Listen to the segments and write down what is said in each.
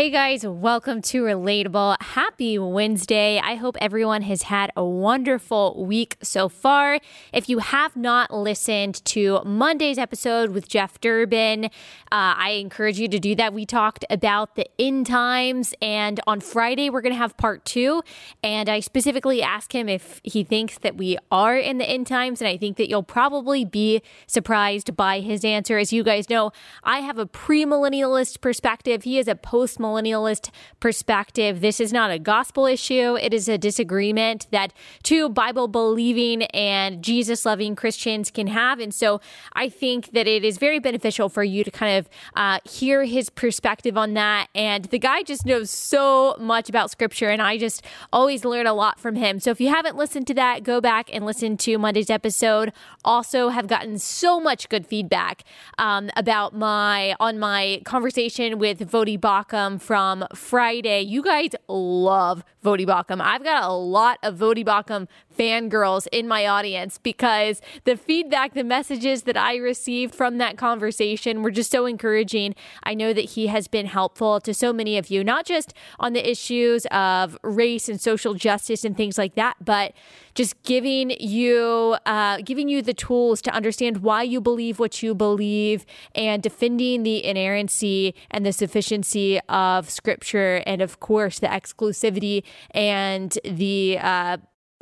Hey guys, welcome to Relatable. Happy Wednesday. I hope everyone has had a wonderful week so far. If you have not listened to Monday's episode with Jeff Durbin, uh, I encourage you to do that. We talked about the end times, and on Friday, we're going to have part two. And I specifically asked him if he thinks that we are in the end times, and I think that you'll probably be surprised by his answer. As you guys know, I have a premillennialist perspective, he is a post millennialist perspective. This is not a gospel issue, it is a disagreement that two Bible believing and Jesus loving Christians can have. And so I think that it is very beneficial for you to kind of uh, hear his perspective on that. And the guy just knows so much about scripture, and I just always learn a lot from him. So if you haven't listened to that, go back and listen to Monday's episode. Also, have gotten so much good feedback um, about my on my conversation with Voddie Baucham um, from Friday. You guys love Voddie Baucham. I've got a lot of Voddie Baucham fangirls in my audience because the feedback, the messages that I received from that conversation were just so encouraging. I know that he has been helpful to so many of you, not just on the issues of race and social justice and things like that, but just giving you uh, giving you the tools to understand why you believe what you believe and defending the inerrancy and the sufficiency of scripture and of course the exclusivity and the uh,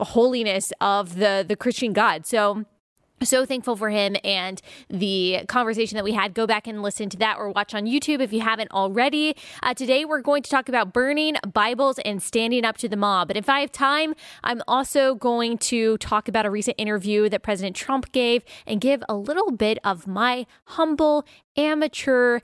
holiness of the the Christian God. So so thankful for him and the conversation that we had. Go back and listen to that or watch on YouTube if you haven't already. Uh, today, we're going to talk about burning Bibles and standing up to the mob. But if I have time, I'm also going to talk about a recent interview that President Trump gave and give a little bit of my humble amateur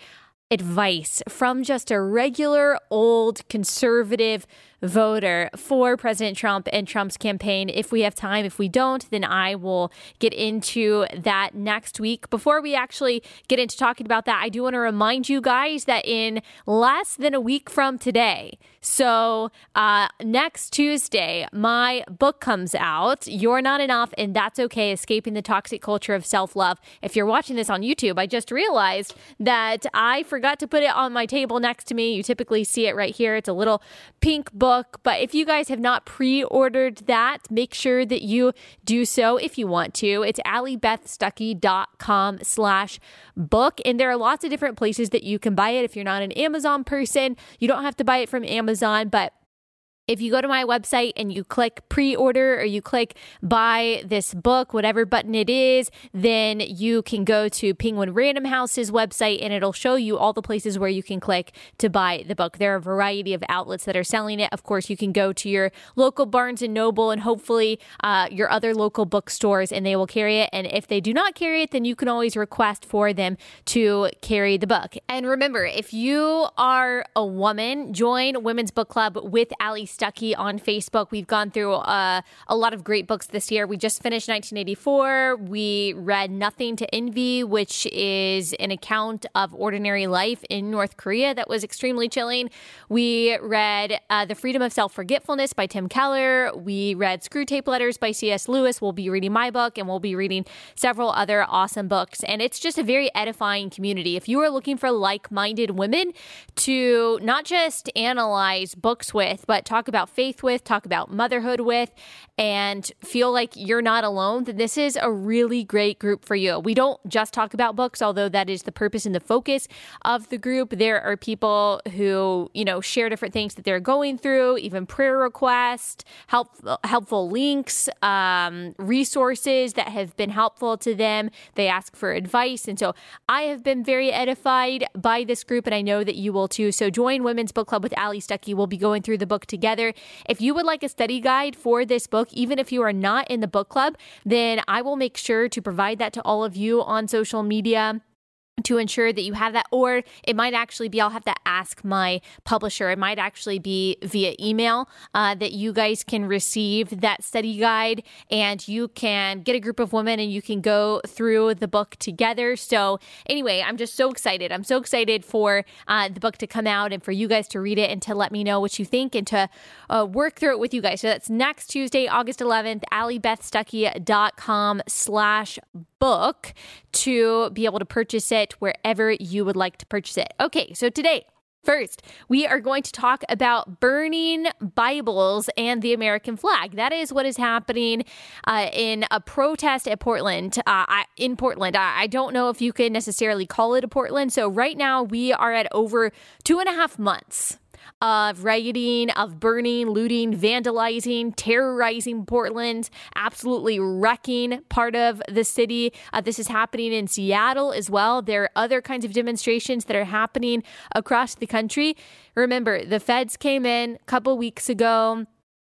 advice from just a regular old conservative voter for President Trump and Trump's campaign. If we have time, if we don't, then I will get into that next week. Before we actually get into talking about that, I do want to remind you guys that in less than a week from today, so uh, next Tuesday, my book comes out. You're not enough, and that's okay. Escaping the toxic culture of self love. If you're watching this on YouTube, I just realized that I forgot to put it on my table next to me. You typically see it right here. It's a little pink book book. But if you guys have not pre-ordered that, make sure that you do so if you want to. It's alliebethstuckey.com slash book. And there are lots of different places that you can buy it. If you're not an Amazon person, you don't have to buy it from Amazon, but if you go to my website and you click pre order or you click buy this book, whatever button it is, then you can go to Penguin Random House's website and it'll show you all the places where you can click to buy the book. There are a variety of outlets that are selling it. Of course, you can go to your local Barnes and Noble and hopefully uh, your other local bookstores and they will carry it. And if they do not carry it, then you can always request for them to carry the book. And remember, if you are a woman, join Women's Book Club with Allie Stuckey on Facebook. We've gone through uh, a lot of great books this year. We just finished 1984. We read Nothing to Envy, which is an account of ordinary life in North Korea that was extremely chilling. We read uh, The Freedom of Self Forgetfulness by Tim Keller. We read Screwtape Letters by C.S. Lewis. We'll be reading my book and we'll be reading several other awesome books. And it's just a very edifying community. If you are looking for like minded women to not just analyze books with, but talk talk about faith with, talk about motherhood with, and feel like you're not alone, then this is a really great group for you. We don't just talk about books, although that is the purpose and the focus of the group. There are people who, you know, share different things that they're going through, even prayer requests, help, helpful links, um, resources that have been helpful to them. They ask for advice. And so I have been very edified by this group, and I know that you will too. So join Women's Book Club with Allie Stuckey. We'll be going through the book together together. If you would like a study guide for this book, even if you are not in the book club, then I will make sure to provide that to all of you on social media to ensure that you have that or it might actually be i'll have to ask my publisher. It might actually be via email uh, that you guys can receive that study guide and you can get a group of women and you can go through the book together. So anyway i'm just so excited. I'm so excited for uh, the book to come out and for you guys to read it and to let me know what you think and to uh, work through it with you guys. So that's next tuesday august 11th alliebethstuckey.com slash book to be able to purchase it wherever you would like to purchase it. Okay, so today First, we are going to talk about burning Bibles and the American flag. That is what is happening uh, in a protest at Portland. Uh, I, in Portland, I, I don't know if you can necessarily call it a Portland. So, right now, we are at over two and a half months of rioting, of burning, looting, vandalizing, terrorizing Portland, absolutely wrecking part of the city. Uh, this is happening in Seattle as well. There are other kinds of demonstrations that are happening across the country. Remember, the feds came in a couple weeks ago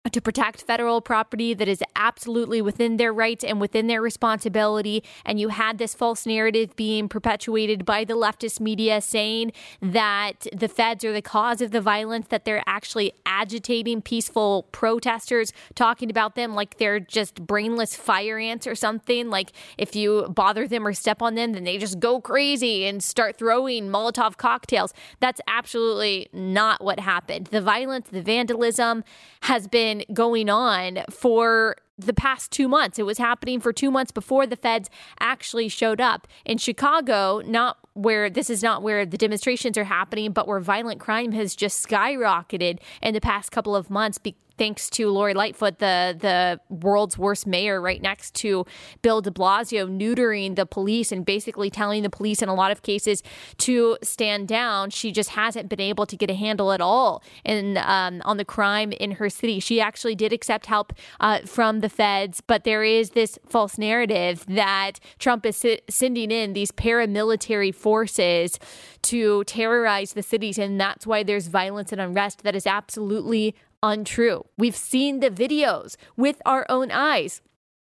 to protect federal property that is absolutely within their rights and within their responsibility. And you had this false narrative being perpetuated by the leftist media saying that the feds are the cause of the violence, that they're actually agitating peaceful protesters, talking about them like they're just brainless fire ants or something. Like if you bother them or step on them, then they just go crazy and start throwing Molotov cocktails. That's absolutely not what happened. The violence, the vandalism has been been going on for the past two months. It was happening for two months before the feds actually showed up. In Chicago, not where this is not where the demonstrations are happening, but where violent crime has just skyrocketed in the past couple of months. Thanks to Lori Lightfoot, the the world's worst mayor, right next to Bill De Blasio, neutering the police and basically telling the police in a lot of cases to stand down. She just hasn't been able to get a handle at all in um, on the crime in her city. She actually did accept help uh, from the feds, but there is this false narrative that Trump is sending in these paramilitary forces to terrorize the cities, and that's why there's violence and unrest. That is absolutely untrue. We've seen the videos with our own eyes.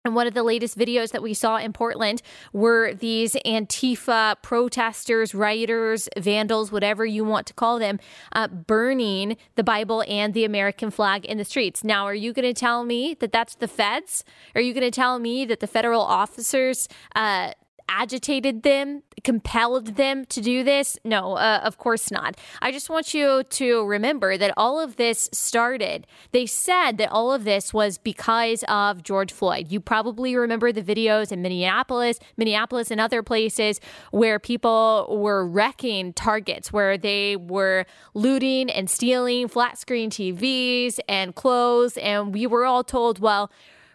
And one of the latest videos that we saw in Portland were these Antifa protesters, rioters, vandals, whatever you want to call them, uh, burning the Bible and the American flag in the streets. Now, are you going to tell me that that's the feds? Are you going to tell me that the federal officers uh, agitated them, compelled them to do this? No, uh, of course not. I just want you to remember that all of this started. They said that all of this was because of George Floyd. You probably remember the videos in Minneapolis, Minneapolis, and other places where people were wrecking targets, where they were looting and stealing flat screen TVs and clothes. And we were all told, well,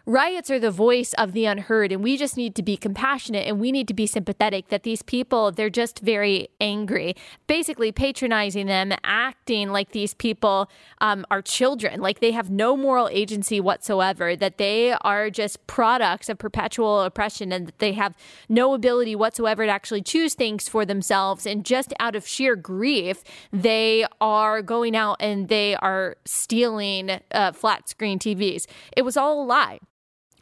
Riots are the voice of the unheard, and we just need to be compassionate and we need to be sympathetic that these people, they're just very angry, basically patronizing them, acting like these people um, are children, like they have no moral agency whatsoever, that they are just products of perpetual oppression and that they have no ability whatsoever to actually choose things for themselves. And just out of sheer grief, they are going out and they are stealing uh, flat screen TVs. It was all a lie.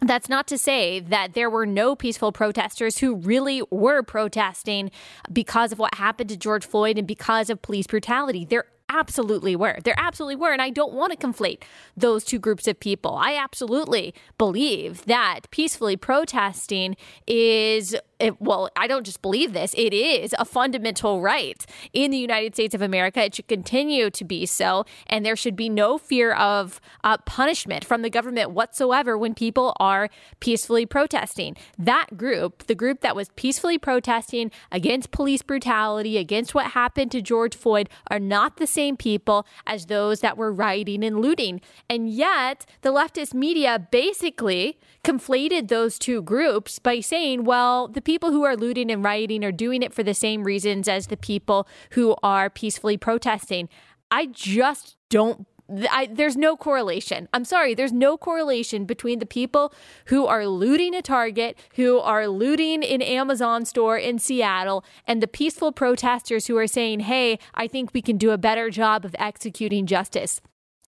That's not to say that there were no peaceful protesters who really were protesting because of what happened to George Floyd and because of police brutality. There absolutely were. There absolutely were. And I don't want to conflate those two groups of people. I absolutely believe that peacefully protesting is it, well, I don't just believe this, it is a fundamental right in the United States of America. It should continue to be so. And there should be no fear of uh, punishment from the government whatsoever when people are peacefully protesting. That group, the group that was peacefully protesting against police brutality, against what happened to George Floyd, are not the same people as those that were rioting and looting. And yet, the leftist media basically conflated those two groups by saying, well, the people who are looting and rioting are doing it for the same reasons as the people who are peacefully protesting. I just don't I, there's no correlation. I'm sorry, there's no correlation between the people who are looting a Target, who are looting an Amazon store in Seattle, and the peaceful protesters who are saying, hey, I think we can do a better job of executing justice.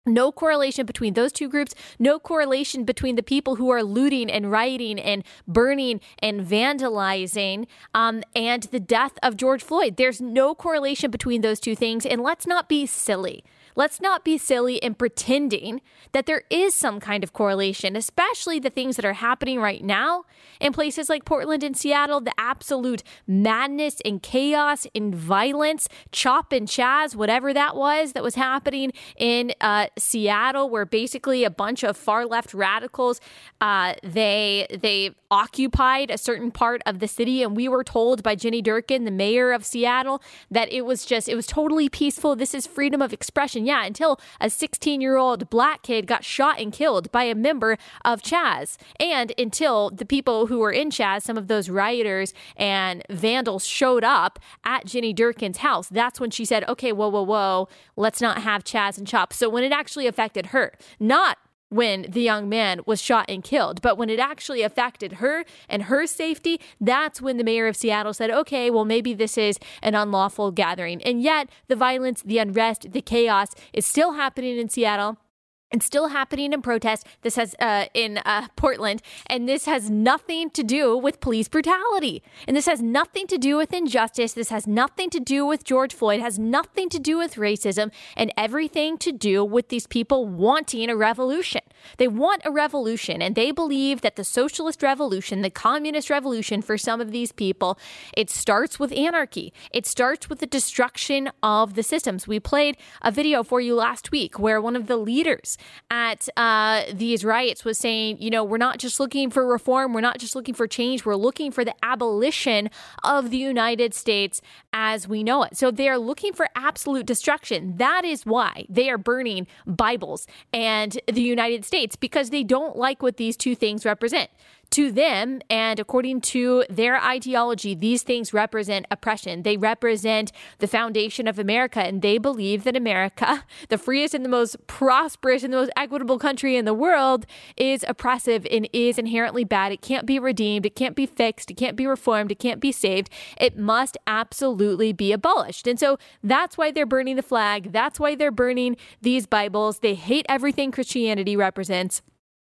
No correlation between those two groups. No correlation between the people who are looting and rioting and burning and vandalizing um, and the death of George Floyd. There's no correlation between those two things. And let's not be silly. Let's not be silly in pretending that there is some kind of correlation, especially the things that are happening right now in places like Portland and Seattle, the absolute madness and chaos and violence, chop and chaz, whatever that was that was happening in uh, Seattle, where basically a bunch of far left radicals uh, they they occupied a certain part of the city, and we were told by Jenny Durkan, the mayor of Seattle, that it was just it was totally peaceful. This is freedom of expression. Yeah, until a 16 year old black kid got shot and killed by a member of Chaz, and until the people who were in Chaz, some of those rioters and vandals showed up at Jenny Durkan's house. That's when she said, "Okay, whoa, whoa, whoa, let's not have Chaz and Chop." So when it actually affected her, not when the young man was shot and killed. But when it actually affected her and her safety, that's when the mayor of Seattle said, okay, well, maybe this is an unlawful gathering. And yet, the violence, the unrest, the chaos is still happening in Seattle and still happening in protest. This has uh, in uh, Portland, and this has nothing to do with police brutality, and this has nothing to do with injustice. This has nothing to do with George Floyd. It has nothing to do with racism, and everything to do with these people wanting a revolution. They want a revolution, and they believe that the socialist revolution, the communist revolution, for some of these people, it starts with anarchy. It starts with the destruction of the systems. We played a video for you last week where one of the leaders at uh, these riots was saying, you know, we're not just looking for reform, we're not just looking for change, we're looking for the abolition of the United States as we know it. So they are looking for absolute destruction. That is why they are burning Bibles and the United States because they don't like what these two things represent to them and according to their ideology, these things represent oppression. They represent the foundation of America, and they believe that America, the freest and the most prosperous and the most equitable country in the world, is oppressive and is inherently bad. It can't be redeemed, it can't be fixed, it can't be reformed, it can't be saved. It must absolutely be abolished. And so that's why they're burning the flag. That's why they're burning these Bibles. They hate everything Christianity represents.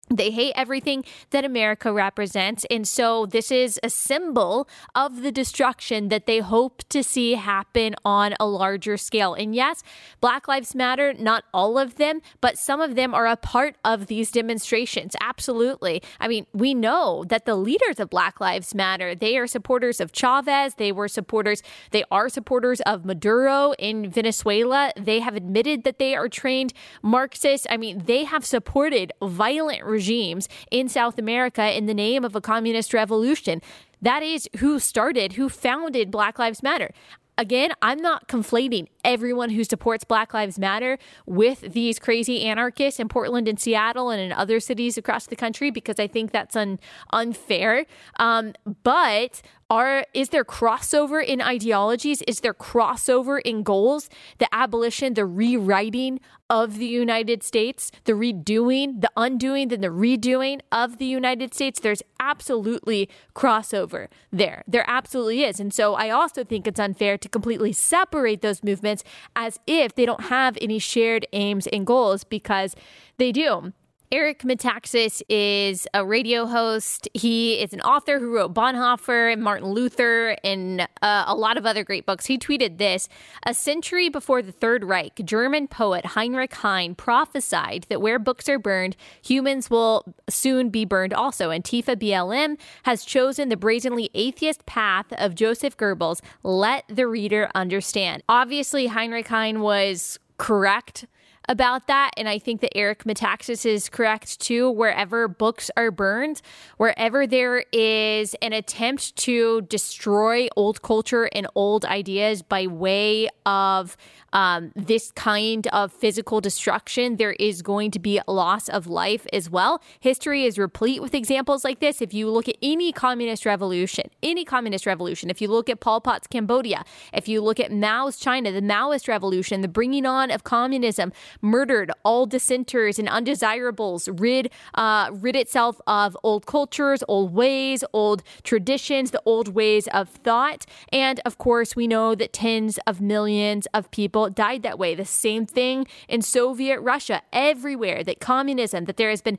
They hate everything that America represents. And so this is a symbol of the destruction that they hope to see happen on a larger scale. And yes, Black Lives Matter, not all of them, but some of them are a part of these demonstrations. Absolutely. I mean, we know that the leaders of Black Lives Matter, they are supporters of Chavez. They were supporters, they are supporters of Maduro in Venezuela. They have admitted that they are trained Marxists. I mean, they have supported violent regimes in South America in the name of a communist revolution. That is who started, who founded Black Lives Matter again, I'm not conflating everyone who supports Black Lives Matter with these crazy anarchists in Portland and Seattle and in other cities across the country because I think that's un- unfair. Um, but are is there crossover in ideologies? Is there crossover in goals? The abolition, the rewriting of the United States, the redoing, the undoing, then the redoing of the United States. There's absolutely crossover there. There absolutely is. And so I also think it's unfair to completely separate those movements as if they don't have any shared aims and goals because they do. Eric Metaxas is a radio host. He is an author who wrote Bonhoeffer and Martin Luther and uh, a lot of other great books. He tweeted this A century before the Third Reich, German poet Heinrich Heine prophesied that where books are burned, humans will soon be burned also. Antifa BLM has chosen the brazenly atheist path of Joseph Goebbels. Let the reader understand. Obviously, Heinrich Heine was correct about that. And I think that Eric Metaxas is correct too. Wherever books are burned, wherever there is an attempt to destroy old culture and old ideas by way of um, this kind of physical destruction, there is going to be loss of life as well. History is replete with examples like this. If you look at any communist revolution, any communist revolution, if you look at Pol Pot's Cambodia, if you look at Mao's China, the Maoist revolution, the bringing on of communism, murdered all dissenters and undesirables, rid uh, rid itself of old cultures, old ways, old traditions, the old ways of thought, and of course, we know that tens of millions of people died that way. The same thing in Soviet Russia, everywhere that communism, that there has been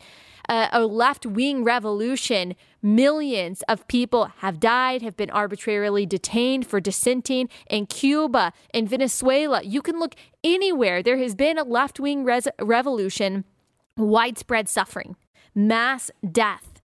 a, left wing revolution, millions of people have died, have been arbitrarily detained for dissenting in Cuba, in Venezuela. You can look anywhere. There has been a left wing res- revolution, widespread suffering, mass death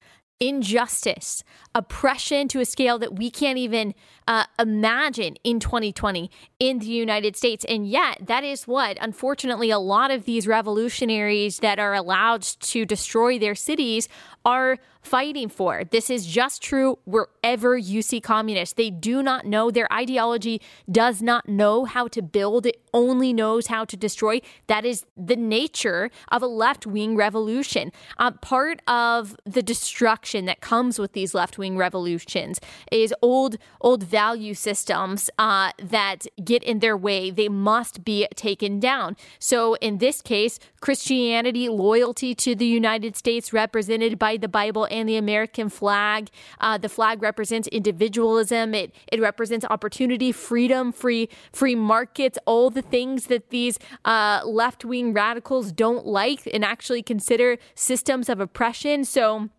injustice, oppression to a scale that we can't even uh, imagine in 2020 in the United States. And yet, that is what, unfortunately, a lot of these revolutionaries that are allowed to destroy their cities are fighting for. This is just true wherever you see communists. They do not know, their ideology does not know how to build, it only knows how to destroy. That is the nature of a left wing revolution. Uh, part of the destruction that comes with these left wing revolutions is old, old value systems uh, that get in their way. They must be taken down. So in this case, Christianity, loyalty to the United States, represented by the Bible and the American flag. Uh, the flag represents individualism. It it represents opportunity, freedom, free free markets, all the things that these uh, left wing radicals don't like and actually consider systems of oppression. So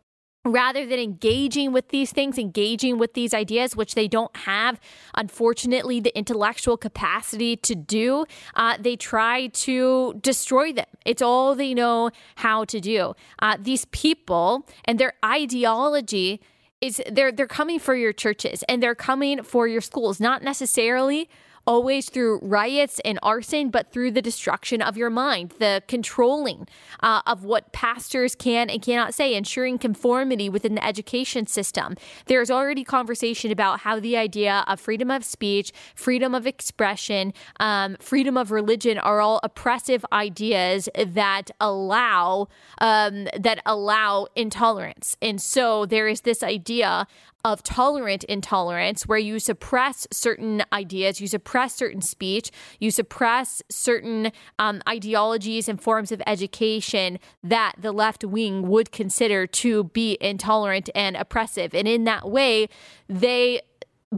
rather than engaging with these things, engaging with these ideas, which they don't have, unfortunately, the intellectual capacity to do, uh, they try to destroy them. It's all they know how to do. Uh, these people and their ideology is they're they're coming for your churches and they're coming for your schools, not necessarily always through riots and arson, but through the destruction of your mind, the controlling uh, of what pastors can and cannot say, ensuring conformity within the education system. There's already conversation about how the idea of freedom of speech, freedom of expression, um, freedom of religion are all oppressive ideas that allow um, that allow intolerance. And so there is this idea of tolerant intolerance, where you suppress certain ideas, you suppress certain speech, you suppress certain um, ideologies and forms of education that the left wing would consider to be intolerant and oppressive. And in that way, they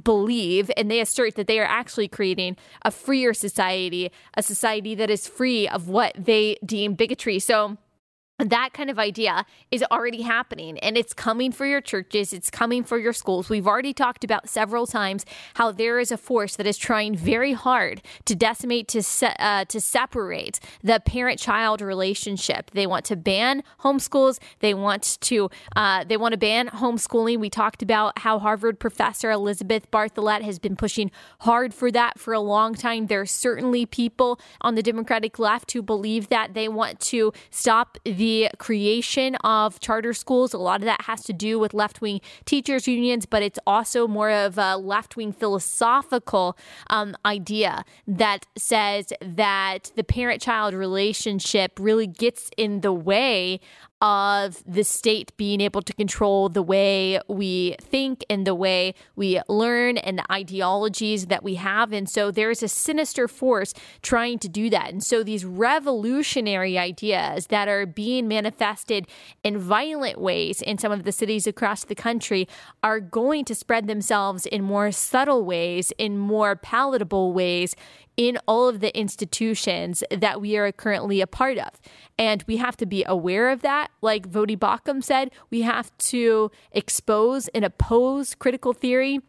believe and they assert that they are actually creating a freer society, a society that is free of what they deem bigotry. So, that kind of idea is already happening and it's coming for your churches it's coming for your schools. We've already talked about several times how there is a force that is trying very hard to decimate to se- uh, to separate the parent child relationship. They want to ban homeschools. They want to uh, they want to ban homeschooling. We talked about how harvard professor elizabeth bartholet has been pushing hard for that for a long time. There are certainly people on the democratic left who believe that they want to stop the the creation of charter schools. A lot of that has to do with left wing teachers' unions, but it's also more of a left wing philosophical um, idea that says that the parent child relationship really gets in the way of the state being able to control the way we think and the way we learn and the ideologies that we have. And so there's a sinister force trying to do that. And so these revolutionary ideas that are being manifested in violent ways in some of the cities across the country are going to spread themselves in more subtle ways, in more palatable ways in all of the institutions that we are currently a part of. And we have to be aware of that. Like Voddie Baucham said, we have to expose and oppose critical theory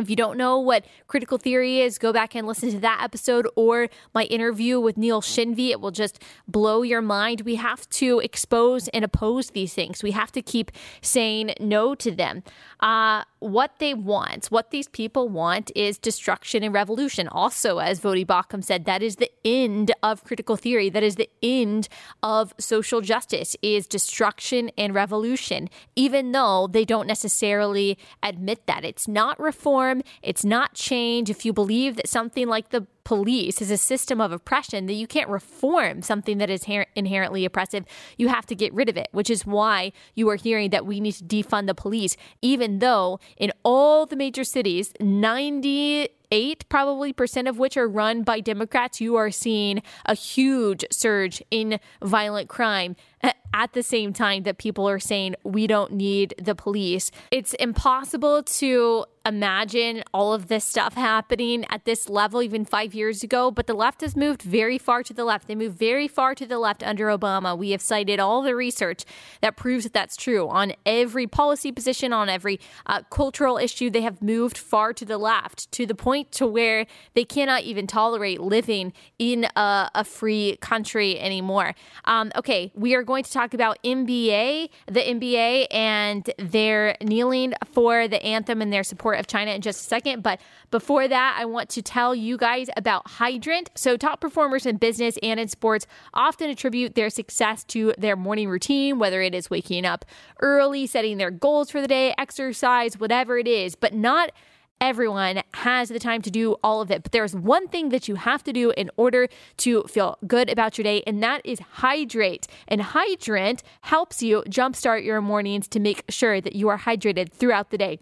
if you don't know what critical theory is, go back and listen to that episode or my interview with Neil Shenvi. It will just blow your mind. We have to expose and oppose these things. We have to keep saying no to them. Uh, what they want, what these people want, is destruction and revolution. Also, as Voddie Baucham said, that is the end of critical theory. That is the end of social justice. Is destruction and revolution. Even though they don't necessarily admit that, it's not reform, it's not change. If you believe that something like the police is a system of oppression, that you can't reform something that is her- inherently oppressive, you have to get rid of it, which is why you are hearing that we need to defund the police, even though in all the major cities, 90 eight probably percent of which are run by Democrats, you are seeing a huge surge in violent crime at the same time that people are saying we don't need the police. It's impossible to imagine all of this stuff happening at this level even five years ago, but the left has moved very far to the left. They moved very far to the left under Obama. We have cited all the research that proves that that's true on every policy position, on every uh, cultural issue. They have moved far to the left to the point to where they cannot even tolerate living in a, a free country anymore. Um, okay, we are going to talk about NBA, the NBA, and their kneeling for the anthem and their support of China in just a second. But before that, I want to tell you guys about Hydrant. So, top performers in business and in sports often attribute their success to their morning routine, whether it is waking up early, setting their goals for the day, exercise, whatever it is, but not everyone has the time to do all of it. But there's one thing that you have to do in order to feel good about your day, and that is hydrate. And Hydrant helps you jumpstart your mornings to make sure that you are hydrated throughout the day.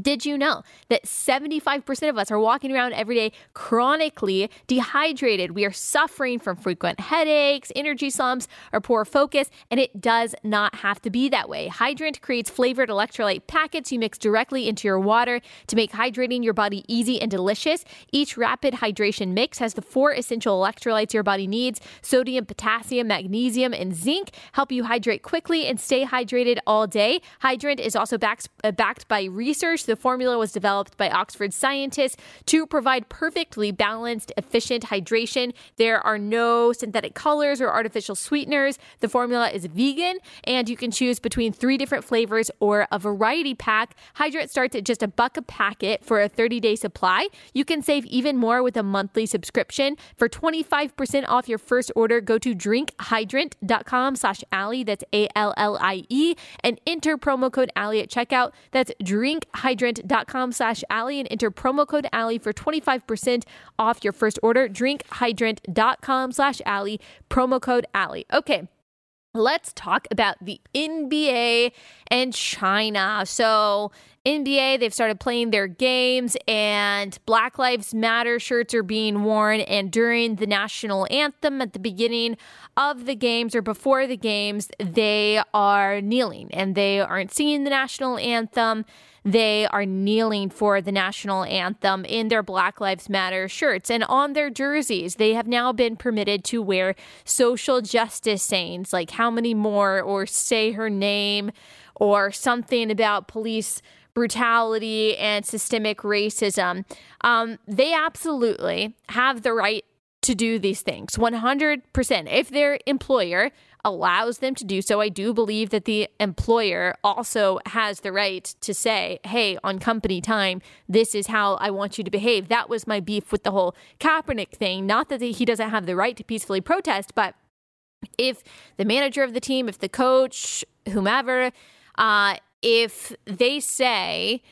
Did you know that 75% of us are walking around every day chronically dehydrated? We are suffering from frequent headaches, energy slumps, or poor focus, and it does not have to be that way. Hydrant creates flavored electrolyte packets you mix directly into your water to make hydrating your body easy and delicious. Each rapid hydration mix has the four essential electrolytes your body needs sodium, potassium, magnesium, and zinc help you hydrate quickly and stay hydrated all day. Hydrant is also backed, uh, backed by research the formula was developed by Oxford scientists to provide perfectly balanced, efficient hydration. There are no synthetic colors or artificial sweeteners. The formula is vegan, and you can choose between three different flavors or a variety pack. Hydrant starts at just a buck a packet for a 30 day supply. You can save even more with a monthly subscription. For 25% off your first order, go to drinkhydrant.com slash Allie. That's A L L I E and enter promo code Allie at checkout. That's drinkhydrant drinkhydrant.com slash Allie and enter promo code Allie for 25% off your first order. Drinkhydrant.com slash Allie, promo code Allie. Okay. Let's talk about the NBA and China. So, NBA, they've started playing their games, and Black Lives Matter shirts are being worn. And during the national anthem at the beginning of the games or before the games, they are kneeling and they aren't singing the national anthem they are kneeling for the national anthem in their Black Lives Matter shirts and on their jerseys. They have now been permitted to wear social justice sayings like how many more or say her name or something about police brutality and systemic racism. Um, they absolutely have the right to do these things 100%. If their employer allows them to do so. I do believe that the employer also has the right to say, hey, on company time, this is how I want you to behave. That was my beef with the whole Kaepernick thing. Not that he doesn't have the right to peacefully protest, but if the manager of the team, if the coach, whomever, uh, if they say,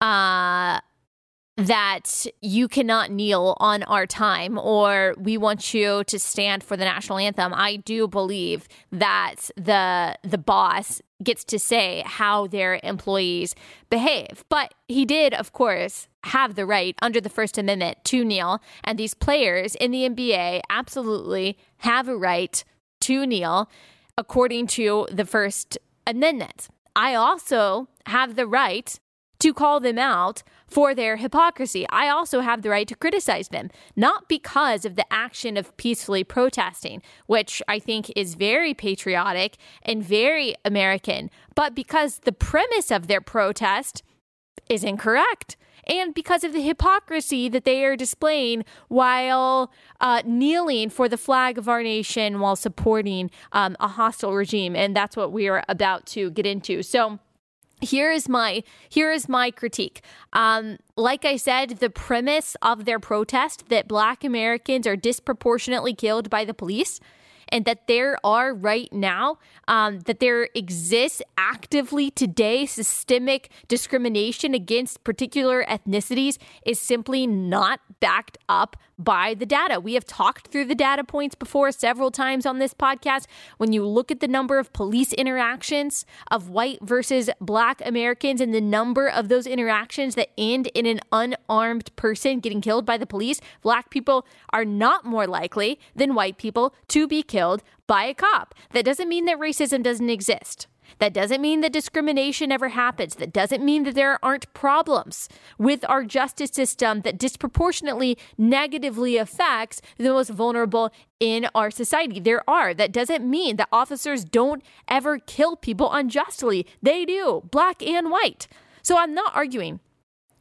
uh, that you cannot kneel on our time or we want you to stand for the national anthem i do believe that the the boss gets to say how their employees behave. But he did of course have the right under the first amendment to kneel. And these players in the nba absolutely have a right to kneel according to the first amendment i also have the right to call them out for their hypocrisy. I also have the right to criticize them, not because of the action of peacefully protesting, which I think is very patriotic and very American, but because the premise of their protest is incorrect. And because of the hypocrisy that they are displaying while uh, kneeling for the flag of our nation while supporting um, a hostile regime. And that's what we are about to get into. So, here is my here is my critique um, like i said the premise of their protest that black americans are disproportionately killed by the police and that there are right now um, that there exists actively today systemic discrimination against particular ethnicities is simply not backed up by the data. We have talked through the data points before several times on this podcast. When you look at the number of police interactions of white versus black Americans and the number of those interactions that end in an unarmed person getting killed by the police, black people are not more likely than white people to be killed by a cop. That doesn't mean that racism doesn't exist. That doesn't mean that discrimination ever happens. That doesn't mean that there aren't problems with our justice system that disproportionately negatively affects the most vulnerable in our society. There are. That doesn't mean that officers don't ever kill people unjustly. They do, black and white. So I'm not arguing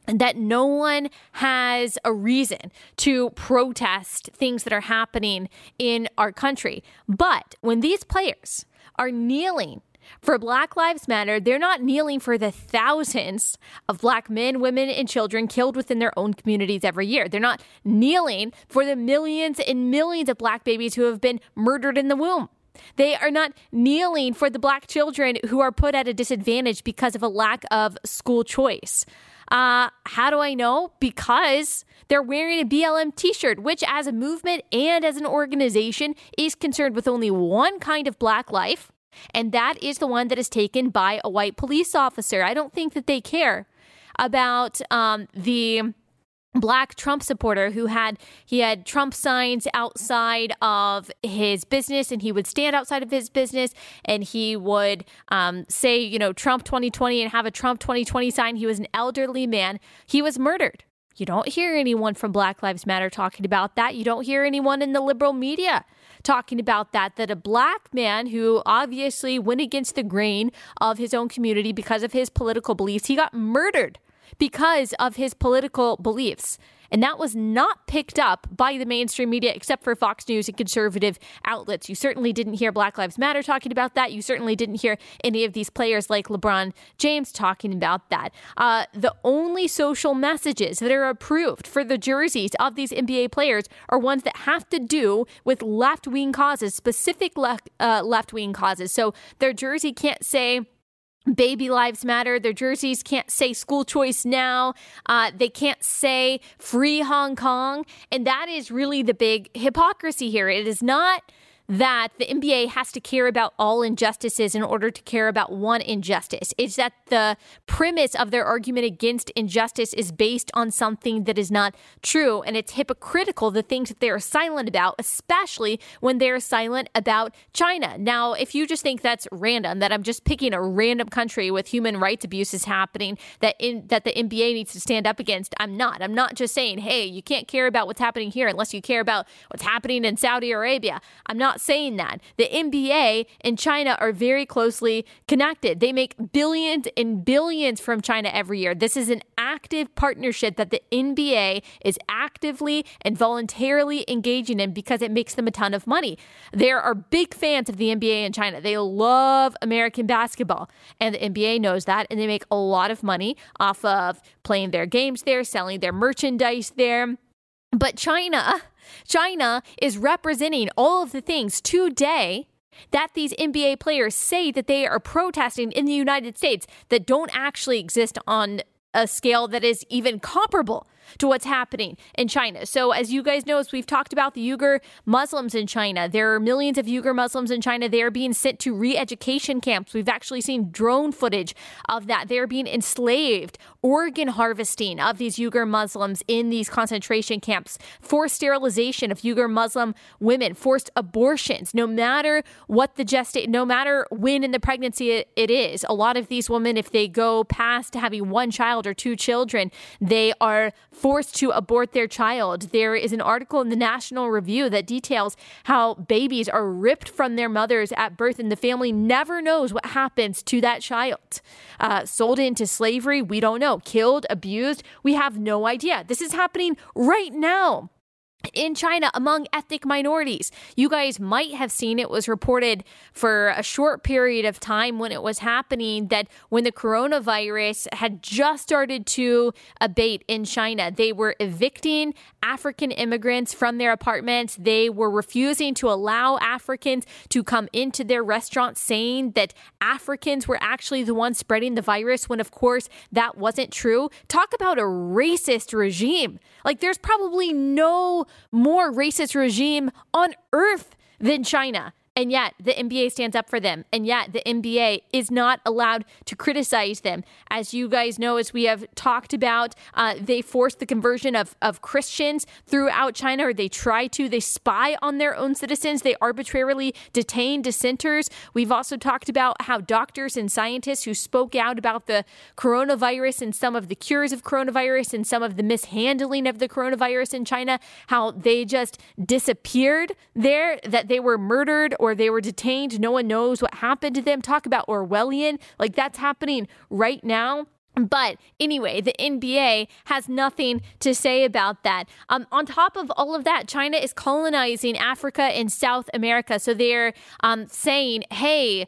that no one has a reason to protest things that are happening in our country. But when these players are kneeling for Black Lives Matter, they're not kneeling for the thousands of black men, women, and children killed within their own communities every year. They're not kneeling for the millions and millions of black babies who have been murdered in the womb. They are not kneeling for the black children who are put at a disadvantage because of a lack of school choice. Uh, how do I know? Because they're wearing a BLM t shirt, which, as a movement and as an organization, is concerned with only one kind of black life and that is the one that is taken by a white police officer. I don't think that they care about um, the black Trump supporter who had he had Trump signs outside of his business and he would stand outside of his business and he would um, say you know Trump 2020 and have a Trump 2020 sign he was an elderly man he was murdered you don't hear anyone from Black Lives Matter talking about that. You don't hear anyone in the liberal media talking about that. That a black man who obviously went against the grain of his own community because of his political beliefs, he got murdered because of his political beliefs. And that was not picked up by the mainstream media except for Fox News and conservative outlets. You certainly didn't hear Black Lives Matter talking about that. You certainly didn't hear any of these players like LeBron James talking about that. Uh, the only social messages that are approved for the jerseys of these NBA players are ones that have to do with left wing causes, specific left uh, left wing causes. So their jersey can't say Baby Lives Matter. Their jerseys can't say school choice now. Uh, they can't say free Hong Kong. And that is really the big hypocrisy here. It is not that the NBA has to care about all injustices in order to care about one injustice. It's that the premise of their argument against injustice is based on something that is not true. And it's hypocritical, the things that they are silent about, especially when they're silent about China. Now, if you just think that's random, that I'm just picking a random country with human rights abuses happening that in that the NBA needs to stand up against, I'm not. I'm not just saying, hey, you can't care about what's happening here unless you care about what's happening in Saudi Arabia. I'm not not saying that. The NBA and China are very closely connected. They make billions and billions from China every year. This is an active partnership that the NBA is actively and voluntarily engaging in because it makes them a ton of money. There are big fans of the NBA in China. They love American basketball, and the NBA knows that, and they make a lot of money off of playing their games there, selling their merchandise there. But China, China is representing all of the things today that these NBA players say that they are protesting in the United States that don't actually exist on a scale that is even comparable to what's happening in China. So, as you guys know, as we've talked about the Uyghur Muslims in China, there are millions of Uyghur Muslims in China. They are being sent to re education camps. We've actually seen drone footage of that. They are being enslaved, organ harvesting of these Uyghur Muslims in these concentration camps, forced sterilization of Uyghur Muslim women, forced abortions, no matter what the gestation, no matter when in the pregnancy it, it is. A lot of these women, if they go past having one child or two children, they are forced to abort their child. There is an article in the National Review that details how babies are ripped from their mothers at birth and the family never knows what happens to that child. Uh, sold into slavery, we don't know. Killed, abused, we have no idea. This is happening right now in China among ethnic minorities. You guys might have seen it was reported for a short period of time when it was happening that when the coronavirus had just started to abate in China, they were evicting African immigrants from their apartments. They were refusing to allow Africans to come into their restaurants, saying that Africans were actually the ones spreading the virus, when of course that wasn't true. Talk about a racist regime. Like, there's probably no more racist regime on earth than China. And yet the NBA stands up for them. And yet the NBA is not allowed to criticize them. As you guys know, as we have talked about, uh, they force the conversion of, of Christians throughout China, or they try to. They spy on their own citizens. They arbitrarily detain dissenters. We've also talked about how doctors and scientists who spoke out about the coronavirus and some of the cures of coronavirus and some of the mishandling of the coronavirus in China, how they just disappeared there, that they were murdered or they were detained. No one knows what happened to them. Talk about Orwellian. Like that's happening right now. But anyway, the NBA has nothing to say about that. Um, on top of all of that, China is colonizing Africa and South America. So they're um, saying, hey,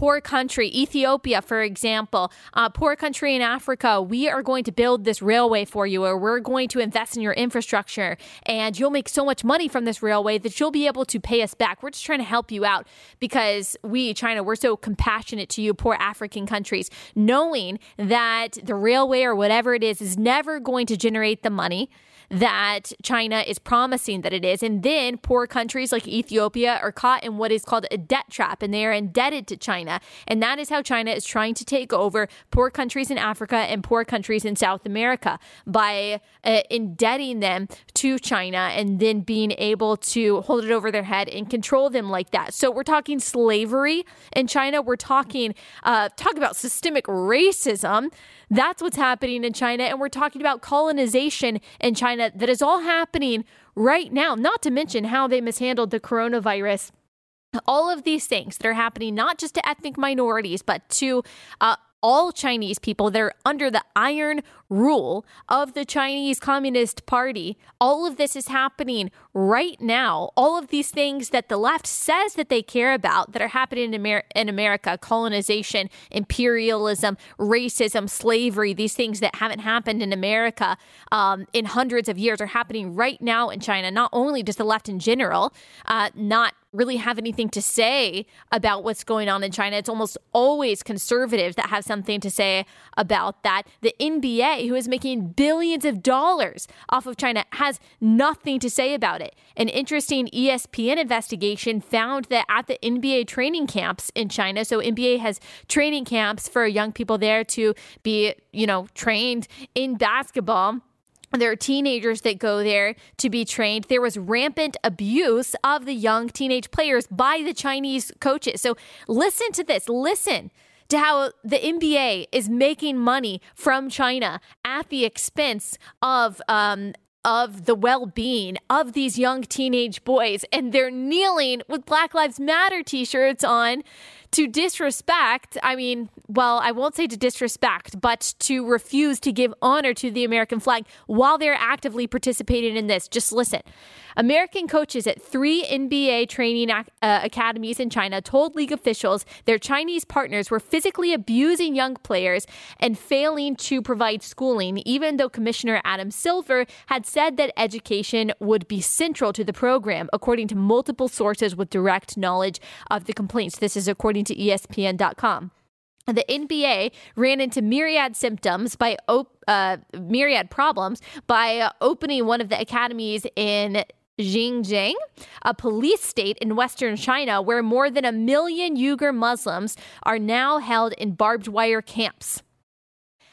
poor country, Ethiopia, for example, uh, poor country in Africa, we are going to build this railway for you, or we're going to invest in your infrastructure, and you'll make so much money from this railway that you'll be able to pay us back. We're just trying to help you out because we, China, we're so compassionate to you, poor African countries, knowing that the railway or whatever it is is never going to generate the money that China is promising that it is. And then poor countries like Ethiopia are caught in what is called a debt trap and they are indebted to China. And that is how China is trying to take over poor countries in Africa and poor countries in South America by uh, indebting them to China and then being able to hold it over their head and control them like that. So we're talking slavery in China. We're talking, uh, talk about systemic racism. That's what's happening in China. And we're talking about colonization in China that is all happening right now, not to mention how they mishandled the coronavirus. All of these things that are happening, not just to ethnic minorities, but to uh, all Chinese people They're under the iron rule of the Chinese Communist Party. All of this is happening right now. All of these things that the left says that they care about that are happening in, Amer- in America colonization, imperialism, racism, slavery, these things that haven't happened in America um, in hundreds of years are happening right now in China. Not only does the left in general uh, not really have anything to say about what's going on in China. It's almost always conservatives that have something to say about that. The NBA, who is making billions of dollars off of China, has nothing to say about it. An interesting ESPN investigation found that at the NBA training camps in China, so NBA has training camps for young people there to be, you know, trained in basketball there are teenagers that go there to be trained. There was rampant abuse of the young teenage players by the Chinese coaches. So listen to this. Listen to how the NBA is making money from China at the expense of um, of the well-being of these young teenage boys and they're kneeling with Black Lives Matter t-shirts on to disrespect, I mean, well, I won't say to disrespect, but to refuse to give honor to the American flag while they're actively participating in this. Just listen. American coaches at three NBA training uh, academies in China told league officials their Chinese partners were physically abusing young players and failing to provide schooling, even though Commissioner Adam Silver had said that education would be central to the program, according to multiple sources with direct knowledge of the complaints. This is according to ESPN.com. The NBA ran into myriad symptoms by op- uh, myriad problems by opening one of the academies in Xinjiang, a police state in western China where more than a million Uyghur Muslims are now held in barbed wire camps.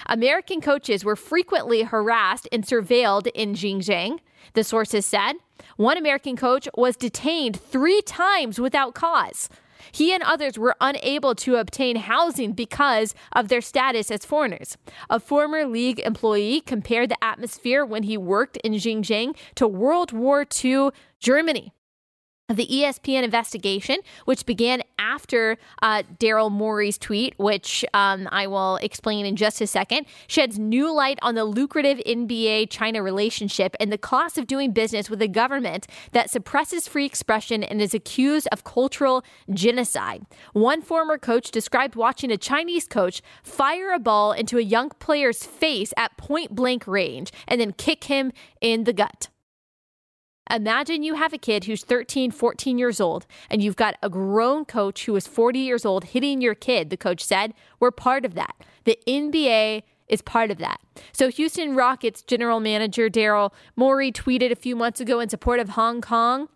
American coaches were frequently harassed and surveilled in Xinjiang, the sources said. One American coach was detained three times without cause. He and others were unable to obtain housing because of their status as foreigners. A former league employee compared the atmosphere when he worked in Xinjiang to World War II Germany the ESPN investigation, which began after uh, Daryl Morey's tweet, which um, I will explain in just a second, sheds new light on the lucrative NBA China relationship and the cost of doing business with a government that suppresses free expression and is accused of cultural genocide. One former coach described watching a Chinese coach fire a ball into a young player's face at point blank range and then kick him in the gut. Imagine you have a kid who's 13, 14 years old, and you've got a grown coach who is 40 years old hitting your kid, the coach said. We're part of that. The NBA is part of that. So, Houston Rockets general manager Daryl Morey tweeted a few months ago in support of Hong Kong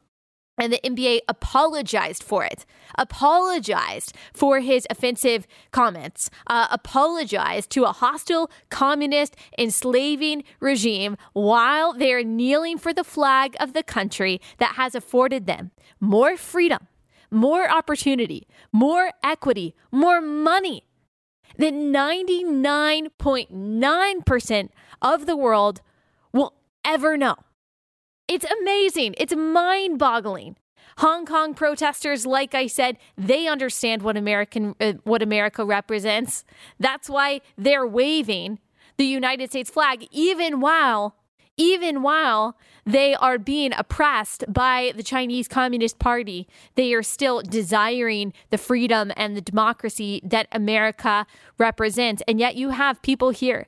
and the NBA apologized for it, apologized for his offensive comments, uh, apologized to a hostile, communist, enslaving regime while they're kneeling for the flag of the country that has afforded them more freedom, more opportunity, more equity, more money than 99.9% of the world will ever know. It's amazing. It's mind boggling. Hong Kong protesters, like I said, they understand what American uh, what America represents. That's why they're waving the United States flag, even while even while they are being oppressed by the Chinese Communist Party, they are still desiring the freedom and the democracy that America represents. And yet you have people here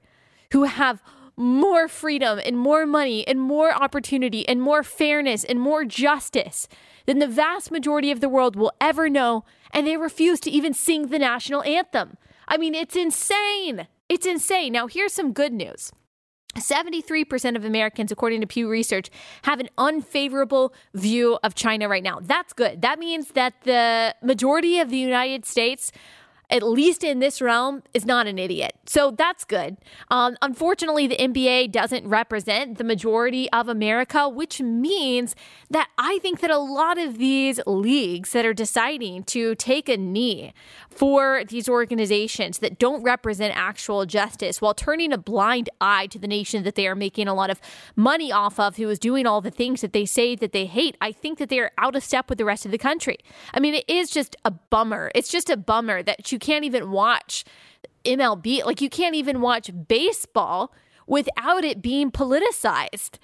who have more freedom and more money and more opportunity and more fairness and more justice than the vast majority of the world will ever know, and they refuse to even sing the national anthem. I mean, it's insane. It's insane. Now, here's some good news. 73% of Americans, according to Pew Research, have an unfavorable view of China right now. That's good. That means that the majority of the United States at least in this realm, is not an idiot. So that's good. Um, unfortunately, the NBA doesn't represent the majority of America, which means that I think that a lot of these leagues that are deciding to take a knee for these organizations that don't represent actual justice while turning a blind eye to the nation that they are making a lot of money off of, who is doing all the things that they say that they hate, I think that they are out of step with the rest of the country. I mean, it is just a bummer. It's just a bummer that you can't even watch MLB. Like you can't even watch baseball without it being politicized.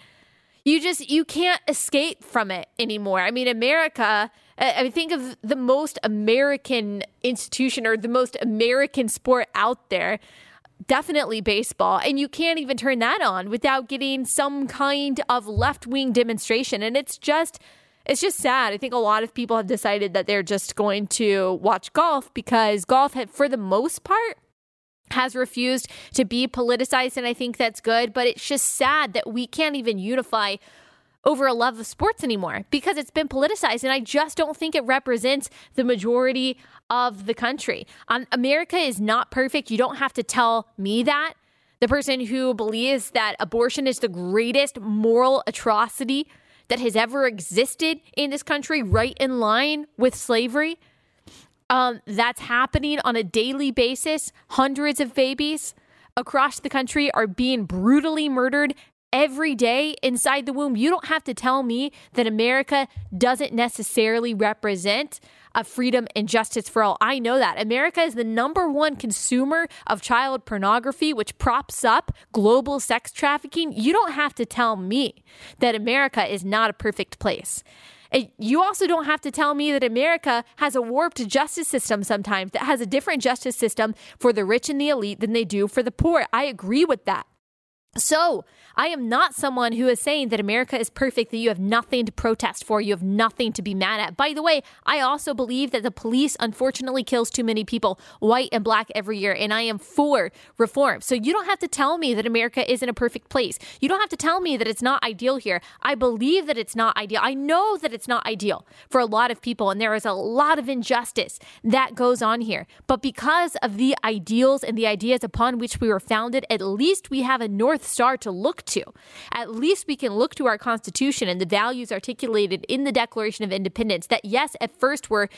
You just you can't escape from it anymore. I mean, America. I mean, think of the most American institution or the most American sport out there. Definitely baseball. And you can't even turn that on without getting some kind of left wing demonstration. And it's just it's just sad. I think a lot of people have decided that they're just going to watch golf because golf, had, for the most part, has refused to be politicized. And I think that's good. But it's just sad that we can't even unify over a love of sports anymore because it's been politicized. And I just don't think it represents the majority of the country. Um, America is not perfect. You don't have to tell me that. The person who believes that abortion is the greatest moral atrocity that has ever existed in this country, right in line with slavery. Um, that's happening on a daily basis. Hundreds of babies across the country are being brutally murdered every day inside the womb. You don't have to tell me that America doesn't necessarily represent of freedom and justice for all. I know that. America is the number one consumer of child pornography, which props up global sex trafficking. You don't have to tell me that America is not a perfect place. You also don't have to tell me that America has a warped justice system sometimes that has a different justice system for the rich and the elite than they do for the poor. I agree with that. So, I am not someone who is saying that America is perfect, that you have nothing to protest for, you have nothing to be mad at. By the way, I also believe that the police unfortunately kills too many people, white and black, every year, and I am for reform. So you don't have to tell me that America isn't a perfect place. You don't have to tell me that it's not ideal here. I believe that it's not ideal. I know that it's not ideal for a lot of people, and there is a lot of injustice that goes on here. But because of the ideals and the ideas upon which we were founded, at least we have a North Star to look to. At least we can look to our Constitution and the values articulated in the Declaration of Independence that, yes, at first were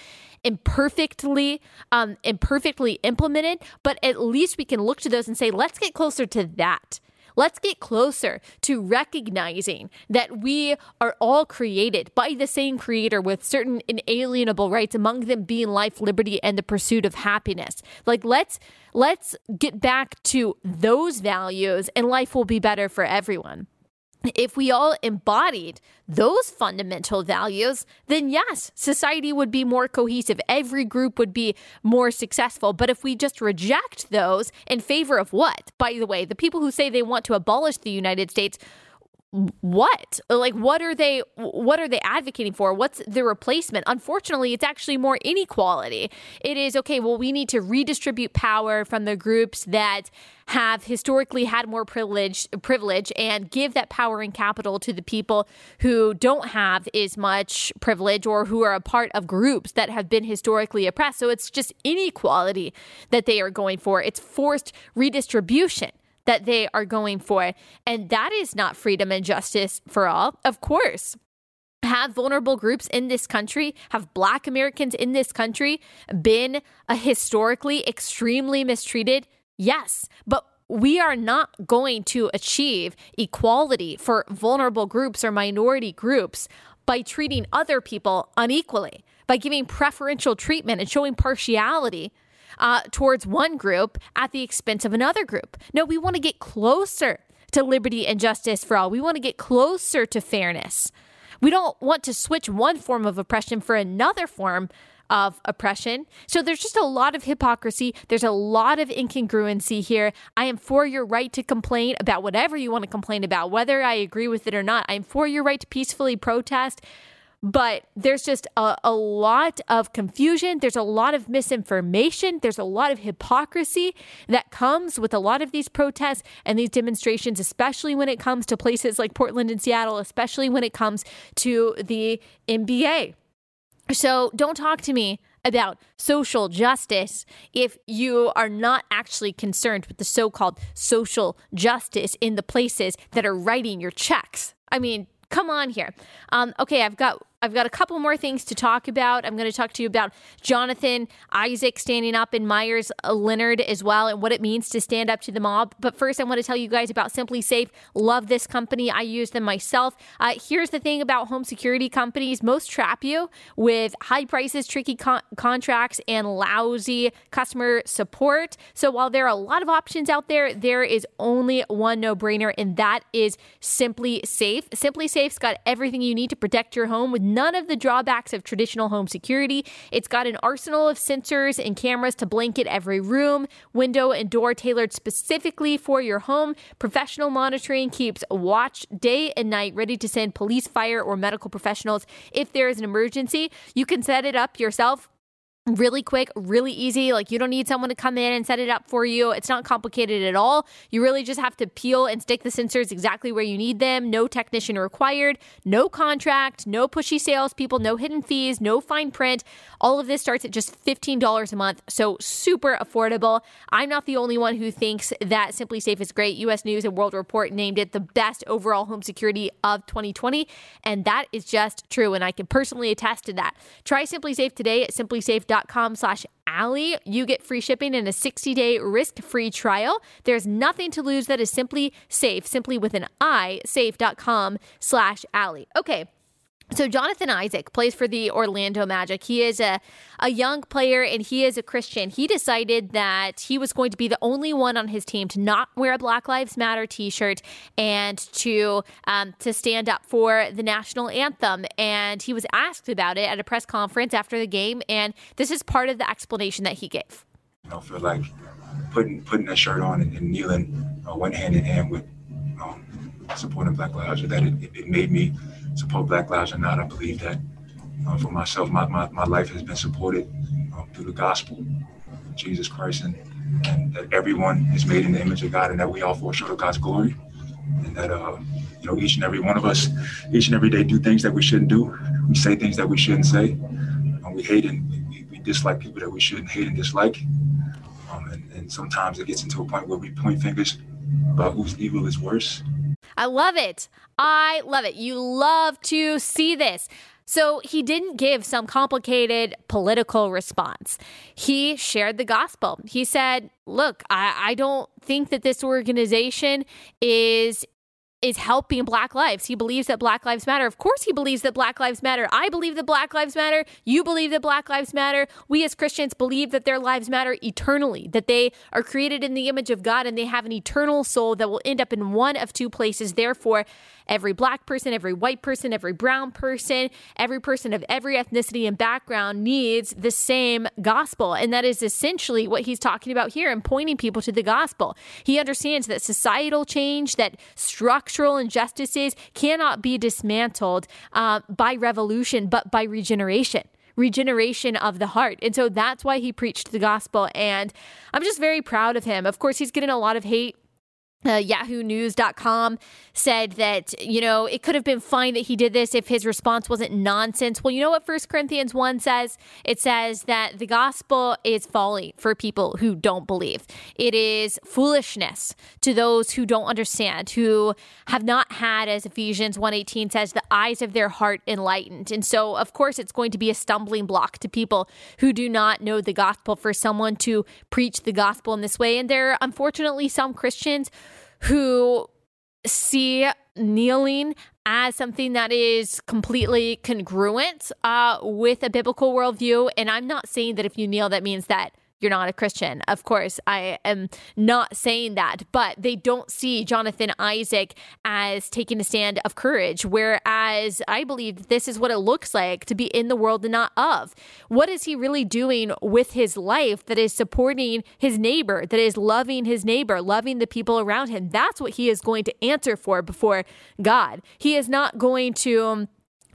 imperfectly um, imperfectly implemented, but at least we can look to those and say, let's get closer to that. Let's get closer to recognizing that we are all created by the same creator with certain inalienable rights, among them being life, liberty, and the pursuit of happiness. Like let's let's get back to those values and life will be better for everyone if we all embodied those fundamental values, then yes, society would be more cohesive. Every group would be more successful. But if we just reject those in favor of what? By the way, the people who say they want to abolish the United States, what? Uh, like what are they what are they advocating for? What's the replacement? Unfortunately it's actually more inequality. It is okay well we need to redistribute power from the groups that have historically had more privilege privilege and give that power and capital to the people who don't have as much privilege or who are a part of groups that have been historically oppressed. So it's just inequality that they are going for. It's forced redistribution that they are going for. And that is not freedom and justice for all. Of course, have vulnerable groups in this country, have black Americans in this country been a historically extremely mistreated? Yes, but we are not going to achieve equality for vulnerable groups or minority groups by treating other people unequally, by giving preferential treatment and showing partiality uh, towards one group at the expense of another group. No, we want to get closer to liberty and justice for all. We want to get closer to fairness. We don't want to switch one form of oppression for another form of oppression. So there's just a lot of hypocrisy. There's a lot of incongruency here. I am for your right to complain about whatever you want to complain about, whether I agree with it or not. I'm for your right to peacefully protest. But there's just a, a lot of confusion. There's a lot of misinformation. There's a lot of hypocrisy that comes with a lot of these protests and these demonstrations, especially when it comes to places like Portland and Seattle, especially when it comes to the NBA. So don't talk to me about social justice if you are not actually concerned with the so called social justice in the places that are writing your checks. I mean, come on here. Um, okay, I've got I've got a couple more things to talk about. I'm going to talk to you about Jonathan Isaac standing up in Meyers Leonard as well and what it means to stand up to the mob. But first, I want to tell you guys about SimpliSafe. Love this company. I use them myself. Uh, here's the thing about home security companies most trap you with high prices, tricky con- contracts, and lousy customer support. So while there are a lot of options out there, there is only one no brainer, and that is SimpliSafe. Simply Safe's got everything you need to protect your home with none of the drawbacks of traditional home security. It's got an arsenal of sensors and cameras to blanket every room, window, and door tailored specifically for your home. Professional monitoring keeps watch day and night ready to send police, fire, or medical professionals if there is an emergency. You can set it up yourself really quick, really easy. Like you don't need someone to come in and set it up for you. It's not complicated at all. You really just have to peel and stick the sensors exactly where you need them. No technician required, no contract, no pushy salespeople, no hidden fees, no fine print. All of this starts at just $15 a month. So super affordable. I'm not the only one who thinks that SimpliSafe is great. US News and World Report named it the best overall home security of 2020. And that is just true. And I can personally attest to that. Try SimpliSafe today at SimpliSafe com slash Allie. You get free shipping and a 60 day risk free trial. There's nothing to lose that is simply safe, simply with an I, safe.com slash Allie. Okay. So Jonathan Isaac plays for the Orlando Magic. He is a, a young player and he is a Christian. He decided that he was going to be the only one on his team to not wear a Black Lives Matter T-shirt and to um, to stand up for the national anthem. And he was asked about it at a press conference after the game, and this is part of the explanation that he gave. I don't feel like putting putting that shirt on and, and kneeling uh, one hand in hand with um, supporting Black Lives. That it, it made me support Black Lives or not. I believe that uh, for myself, my, my, my life has been supported um, through the gospel, Jesus Christ, and, and that everyone is made in the image of God and that we all fall short of God's glory. And that, uh, you know, each and every one of us, each and every day do things that we shouldn't do. We say things that we shouldn't say. Um, we hate and we, we, dislike people that we shouldn't hate and dislike. Um, and, and sometimes it gets into a point where we point fingers about whose evil is worse. I love it. I love it. You love to see this. So he didn't give some complicated political response. He shared the gospel. He said, Look, I, I don't think that this organization is is helping black lives. He believes that black lives matter. Of course he believes that black lives matter. I believe that black lives matter. You believe that black lives matter. We as Christians believe that their lives matter eternally, that they are created in the image of God and they have an eternal soul that will end up in one of two places. Therefore, every black person, every white person, every brown person, every person of every ethnicity and background needs the same gospel. And that is essentially what he's talking about here and pointing people to the gospel. He understands that societal change, that structural injustices cannot be dismantled uh, by revolution, but by regeneration regeneration of the heart. And so that's why he preached the gospel. And I'm just very proud of him. Of course, he's getting a lot of hate uh, yahoonews.com said that you know it could have been fine that he did this if his response wasn't nonsense. Well you know what First corinthians 1 says? It says that the gospel is folly for people who don't believe. It is foolishness to those who don't understand who have not had as ephesians 1.18 says the eyes of their heart enlightened. And so of course it's going to be a stumbling block to people who do not know the gospel for someone to preach the gospel in this way. And there are unfortunately some christians who see kneeling as something that is completely congruent uh, with a biblical worldview. And I'm not saying that if you kneel, that means that you're not a Christian. Of course, I am not saying that, but they don't see Jonathan Isaac as taking a stand of courage, whereas I believe this is what it looks like to be in the world and not of. What is he really doing with his life that is supporting his neighbor, that is loving his neighbor, loving the people around him? That's what he is going to answer for before God. He is not going to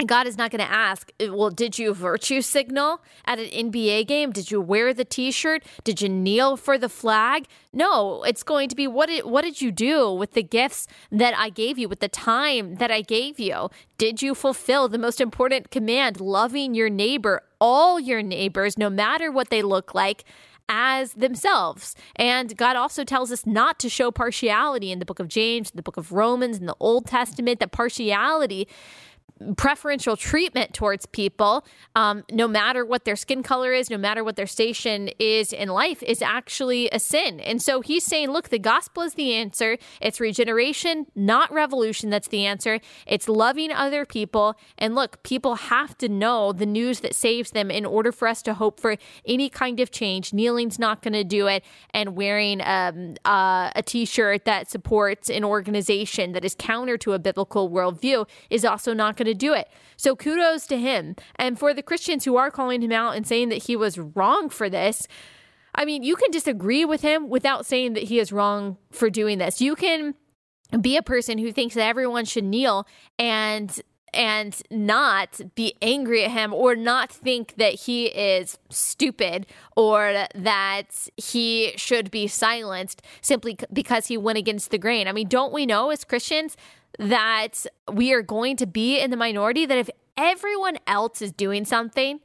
God is not going to ask, uh, well, did you virtue signal at an NBA game? Did you wear the t-shirt? Did you kneel for the flag? No, it's going to be what did, what did you do with the gifts that I gave you, with the time that I gave you? Did you fulfill the most important command, loving your neighbor, all your neighbors, no matter what they look like? as themselves. And God also tells us not to show partiality in the book of James, the book of Romans, in the Old Testament, that partiality preferential treatment towards people, um, no matter what their skin color is, no matter what their station is in life, is actually a sin. And so he's saying, look, the gospel is the answer. It's regeneration, not revolution. That's the answer. It's loving other people. And look, people have to know the news that saves them in order for us to hope for any kind of change. Kneeling's not going to do it. And wearing um, uh, a t shirt that supports an organization that is counter to a biblical worldview is also not going to do it. So kudos to him. And for the Christians who are calling him out and saying that he was wrong for this, I mean, you can disagree with him without saying that he is wrong for doing this. You can be a person who thinks that everyone should kneel and and not be angry at him or not think that he is stupid or that he should be silenced simply because he went against the grain. I mean, don't we know as Christians that we are going to be in the minority that if everyone else is doing something,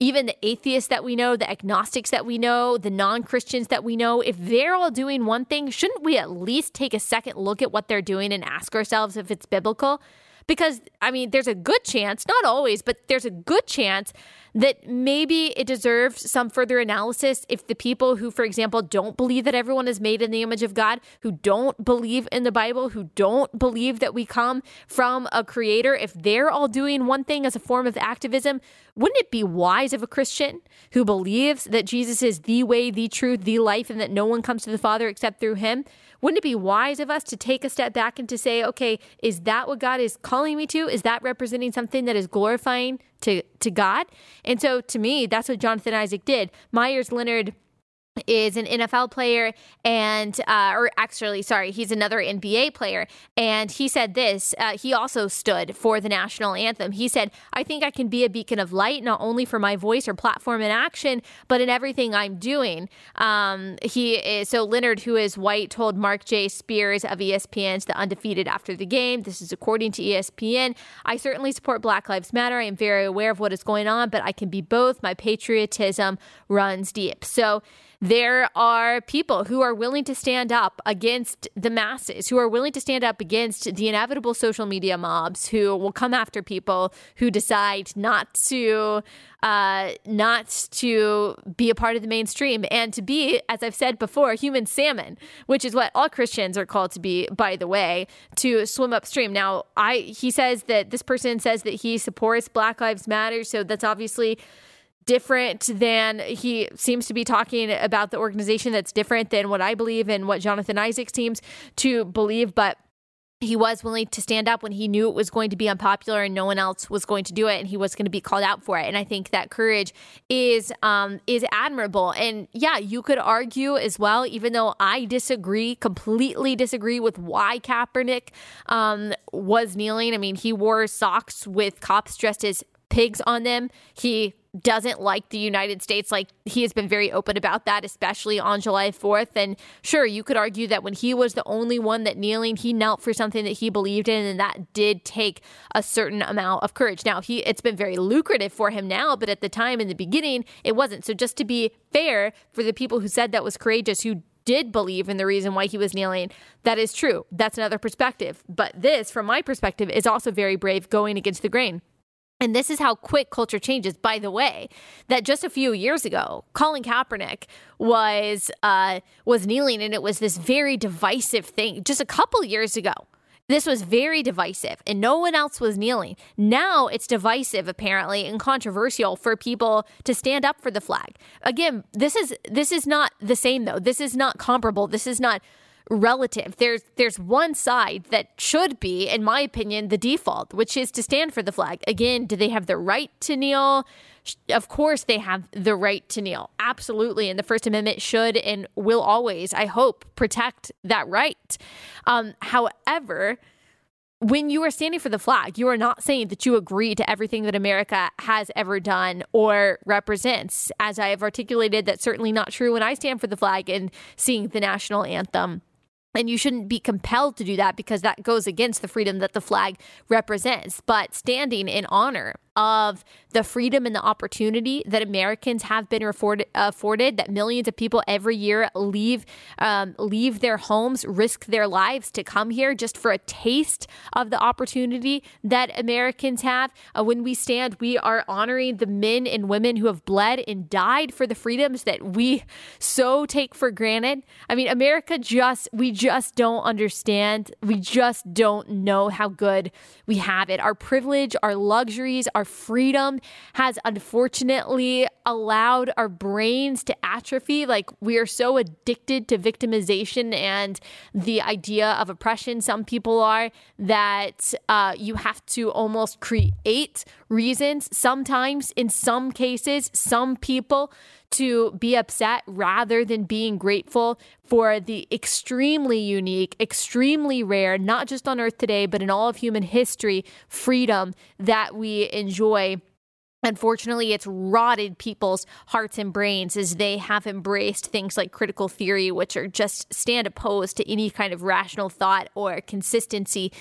even the atheists that we know, the agnostics that we know, the non Christians that we know, if they're all doing one thing, shouldn't we at least take a second look at what they're doing and ask ourselves if it's biblical? Because, I mean, there's a good chance, not always, but there's a good chance that maybe it deserves some further analysis if the people who, for example, don't believe that everyone is made in the image of God, who don't believe in the Bible, who don't believe that we come from a creator, if they're all doing one thing as a form of activism, wouldn't it be wise of a Christian who believes that Jesus is the way, the truth, the life, and that no one comes to the Father except through him? Wouldn't it be wise of us to take a step back and to say, okay, is that what God is calling me to? Is that representing something that is glorifying to, to God? And so to me, that's what Jonathan Isaac did. Meyers Leonard is an NFL player and uh, or actually sorry he's another NBA player. And he said this uh, he also stood for the national anthem. He said I think I can be a beacon of light not only for my voice or platform in action but in everything I'm doing. Um, he is so Leonard who is white told Marc J. Spears of ESPN's the undefeated after the game. This is according to ESPN I certainly support Black Lives Matter. I am very aware of what is going on but I can be both. My patriotism runs deep. So there are people who are willing to stand up against the masses, who are willing to stand up against the inevitable social media mobs who will come after people who decide not to uh, not to be a part of the mainstream and to be, as I've said before, human salmon, which is what all Christians are called to be, by the way, to swim upstream. Now, I he says that this person says that he supports Black Lives Matter, so that's obviously different than he seems to be talking about the organization that's different than what I believe and what Jonathan Isaac seems to believe. But he was willing to stand up when he knew it was going to be unpopular and no one else was going to do it and he was going to be called out for it and i think that courage is um is admirable and yeah you could argue as well even though i disagree completely disagree with why kaepernick um was kneeling i mean he wore socks with cops dressed as pigs on them he doesn't like the United States. Like he has been very open about that, especially on July 4th. And sure, you could argue that when he was the only one that kneeling, he knelt for something that he believed in, and that did take a certain amount of courage. Now, he it's been very lucrative for him now, but at the time in the beginning, it wasn't. So just to be fair for the people who said that was courageous, who did believe in the reason why he was kneeling, that is true. That's another perspective. But this, from my perspective, is also very brave going against the grain. And this is how quick culture changes. By the way, that just a few years ago, Colin Kaepernick was uh, was kneeling, and it was this very divisive thing. Just a couple years ago, this was very divisive, and no one else was kneeling. Now it's divisive, apparently, and controversial for people to stand up for the flag. Again, this is this is not the same though. This is not comparable. This is not relative. There's there's one side that should be, in my opinion, the default, which is to stand for the flag. Again, do they have the right to kneel? Of course, they have the right to kneel. Absolutely, and the First Amendment should and will always, I hope, protect that right. Um, however. When you are standing for the flag, you are not saying that you agree to everything that America has ever done or represents. As I have articulated, that's certainly not true when I stand for the flag and sing the national anthem. And you shouldn't be compelled to do that because that goes against the freedom that the flag represents. But standing in honor of the freedom and the opportunity that Americans have been afforded, that millions of people every year leave um, leave their homes, risk their lives to come here just for a taste of the opportunity that Americans have. Uh, when we stand, we are honoring the men and women who have bled and died for the freedoms that we so take for granted. I mean, America just we just don't understand. We just don't know how good we have it. Our privilege, our luxuries, our our freedom has unfortunately allowed our brains to atrophy. Like we are so addicted to victimization and the idea of oppression, some people are, that uh, you have to almost create reasons, sometimes in some cases, some people to be upset rather than being grateful for the extremely unique, extremely rare, not just on earth today, but in all of human history, freedom that we enjoy. Unfortunately, it's rotted people's hearts and brains as they have embraced things like critical theory, which are just stand opposed to any kind of rational thought or consistency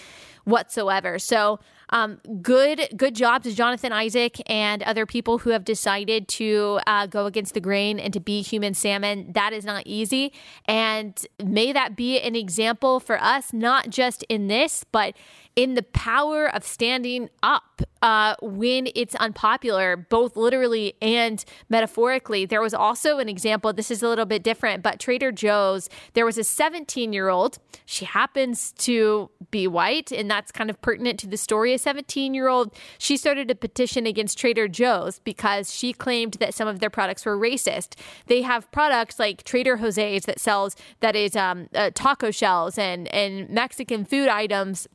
whatsoever. So, um, good good job to Jonathan Isaac and other people who have decided to uh, go against the grain and to be human salmon. That is not easy, and may that be an example for us, not just in this, but in the power of standing up uh, when it's unpopular, both literally and metaphorically. There was also an example, this is a little bit different, but Trader Joe's, there was a 17 year old. She happens to be white, and that's kind of pertinent to the story. A 17 year old, she started a petition against Trader Joe's because she claimed that some of their products were racist. They have products like Trader Jose's that sells, that is um, uh, taco shells and, and Mexican food items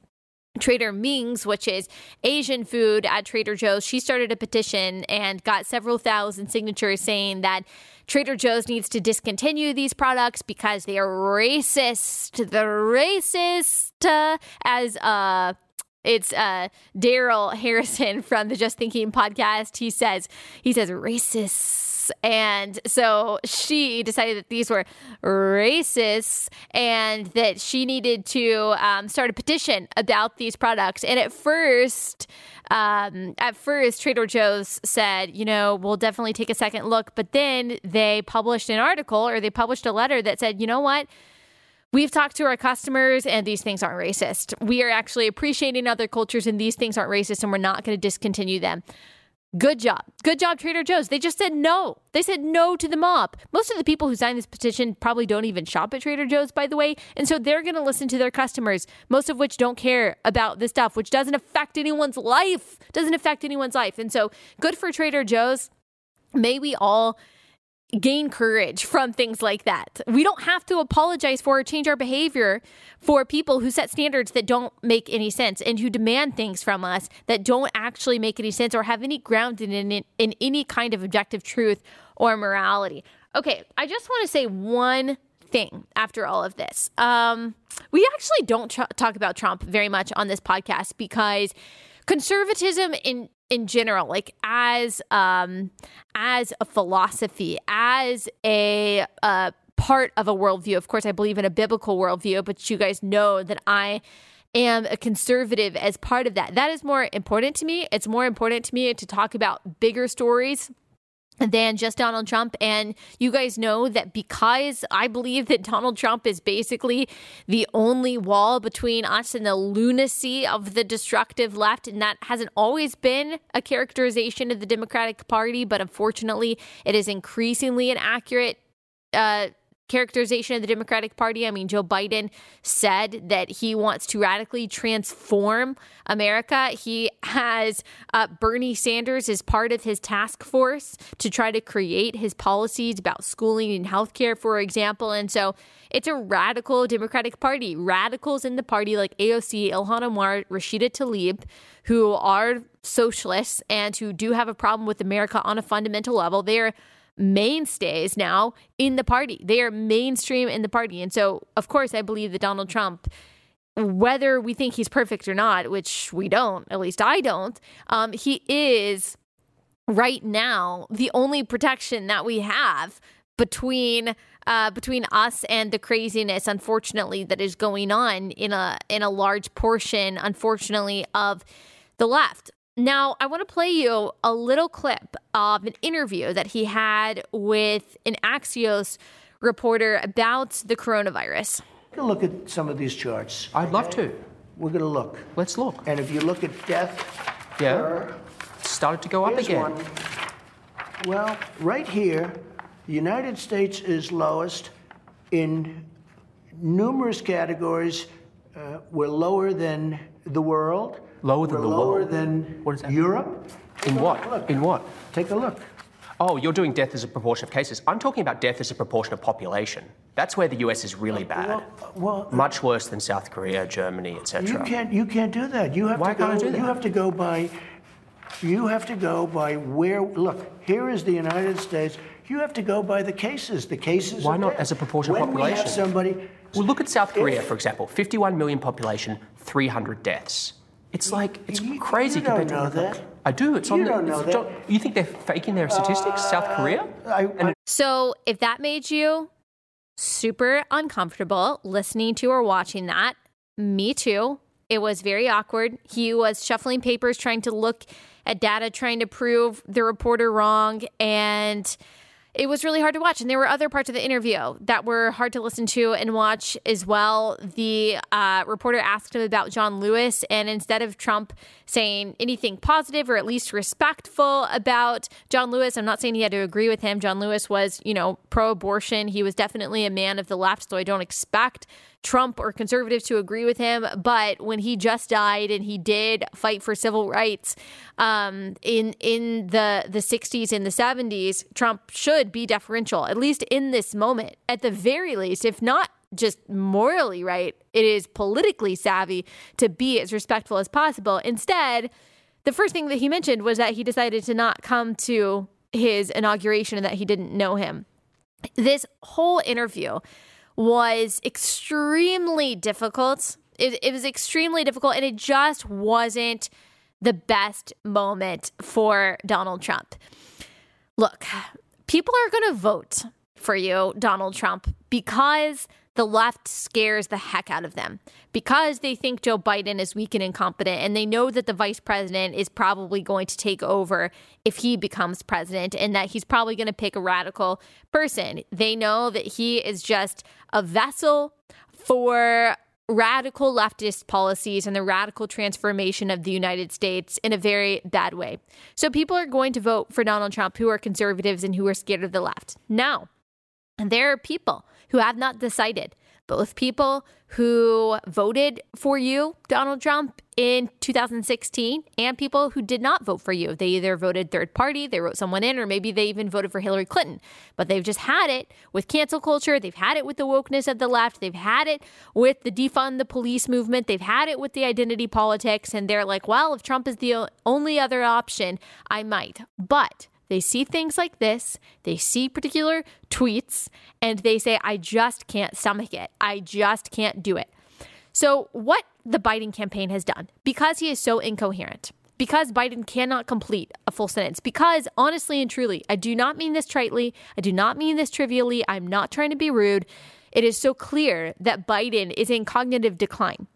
Trader Ming's, which is Asian food at Trader Joe's, she started a petition and got several thousand signatures saying that Trader Joe's needs to discontinue these products because they are racist. The racist, uh, as uh, it's uh, Darrell Harrison from the Just Thinking podcast. He says he says racist and so she decided that these were racist and that she needed to um, start a petition about these products. And at first, um, at first, Trader Joe's said, you know, we'll definitely take a second look. But then they published an article or they published a letter that said, you know what? We've talked to our customers, and these things aren't racist. We are actually appreciating other cultures, and these things aren't racist, and we're not going to discontinue them. Good job. Good job, Trader Joe's. They just said no. They said no to the mob. Most of the people who signed this petition probably don't even shop at Trader Joe's, by the way. And so they're going to listen to their customers, most of which don't care about this stuff, which doesn't affect anyone's life. Doesn't affect anyone's life. And so good for Trader Joe's. May we all gain courage from things like that. We don't have to apologize for or change our behavior for people who set standards that don't make any sense and who demand things from us that don't actually make any sense or have any grounded in, in, in any kind of objective truth or morality. Okay, I just want to say one thing after all of this. Um, we actually don't tr- talk about Trump very much on this podcast because conservatism in in general like as um as a philosophy as a uh part of a worldview. Of course i believe in a biblical worldview but you guys know that i am a conservative as part of that. That is more important to me. It's more important to me to talk about bigger stories than just Donald Trump. And you guys know that because I believe that Donald Trump is basically the only wall between us and the lunacy of the destructive left. And that hasn't always been a characterization of the Democratic Party, but unfortunately, it is increasingly an accurate uh, characterization of the Democratic Party. I mean, Joe Biden said that he wants to radically transform America. He has uh, Bernie Sanders as part of his task force to try to create his policies about schooling and healthcare, for example. And so it's a radical Democratic Party. Radicals in the party like AOC, Ilhan Omar, Rashida Tlaib, who are socialists and who do have a problem with America on a fundamental level. They're mainstays now in the party. They are mainstream in the party. And so, of course, I believe that Donald Trump, whether we think he's perfect or not, which we don't, at least I don't, um, he is right now the only protection that we have between uh, between us and the craziness, unfortunately, that is going on in a in a large portion, unfortunately, of the left. Now, I want to play you a little clip of an interview that he had with an Axios reporter about the coronavirus. We're going to look at some of these charts. I'd love to. We're going to look. Let's look. And if you look at death, Yeah. per- started to go up again. one. Well, right here, the United States is lowest in numerous categories. Uh, we're lower than the world. Lower than we're the lower world? than What does that Europe. In Take a what? Look. In what? Take a look. Oh, you're doing death as a proportion of cases. I'm talking about death as a proportion of population. That's where the US is really uh, bad. Well, well, Much worse than South Korea, Germany, etc. You can't. You can't do that. You have Why to go. can't I do that? You have to go by. You have to go by where. Look, here is the United States. You have to go by the cases. The cases. Why not death. as a proportion of when we have somebody. Well, look at South Korea, If- for example. 51 million population, 300 deaths. It's like, it's You- crazy you don't compared to know other that. countries. I do. It's on You the. don't know it's- that. Uh, You think they're faking their statistics, South Korea? I, I, So, if that made you super uncomfortable listening to or watching that, me too. It was very awkward. He was shuffling papers, trying to look at data, trying to prove the reporter wrong. And it was really hard to watch. And there were other parts of the interview that were hard to listen to and watch as well. The uh, reporter asked him about John Lewis, and instead of Trump saying anything positive or at least respectful about John Lewis, I'm not saying he had to agree with him. John Lewis was, you know, pro abortion. He was definitely a man of the left, so I don't expect Trump or conservatives to agree with him. But when he just died and he did fight for civil rights um, in in the the 60s and the 70s, Trump should be deferential, at least in this moment, at the very least, if not just morally right, it is politically savvy to be as respectful as possible. Instead, the first thing that he mentioned was that he decided to not come to his inauguration and that he didn't know him. This whole interview was extremely difficult. It, it was extremely difficult, and it just wasn't the best moment for Donald Trump. Look, people are going to vote for you, Donald Trump, because the left scares the heck out of them, because they think Joe Biden is weak and incompetent, and they know that the vice president is probably going to take over if he becomes president, and that he's probably going to pick a radical person. They know that he is just a vessel for radical leftist policies and the radical transformation of the United States in a very bad way. So people are going to vote for Donald Trump who are conservatives and who are scared of the left. Now, there are people who have not decided. both people who voted for you, Donald Trump, in 2016, and people who did not vote for you. They either voted third party, they wrote someone in, or maybe they even voted for Hillary Clinton. But they've just had it with cancel culture. They've had it with the wokeness of the left. They've had it with the defund the police movement. They've had it with the identity politics. And they're like, well, if Trump is the only other option, I might. But they see things like this, they see particular tweets, and they say, I just can't stomach it. I just can't do it. So, what the Biden campaign has done, because he is so incoherent, because Biden cannot complete a full sentence, because honestly and truly, I do not mean this tritely, I do not mean this trivially, I'm not trying to be rude. It is so clear that Biden is in cognitive decline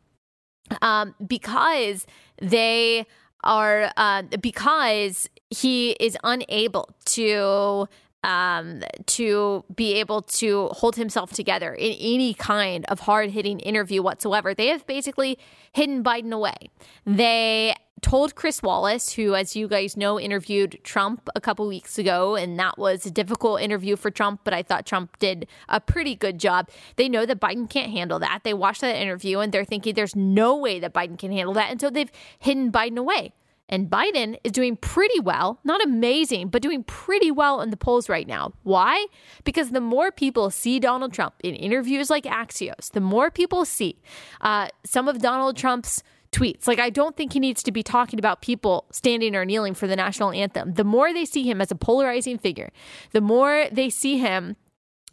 um, because they are uh, because he is unable to um, to be able to hold himself together in any kind of hard hitting interview whatsoever. They have basically hidden Biden away. They told Chris Wallace, who, as you guys know, interviewed Trump a couple weeks ago, and that was a difficult interview for Trump, but I thought Trump did a pretty good job. They know that Biden can't handle that. They watched that interview and they're thinking there's no way that Biden can handle that. And so they've hidden Biden away. And Biden is doing pretty well, not amazing, but doing pretty well in the polls right now. Why? Because the more people see Donald Trump in interviews like Axios, the more people see uh, some of Donald Trump's tweets. Like, I don't think he needs to be talking about people standing or kneeling for the national anthem. The more they see him as a polarizing figure, the more they see him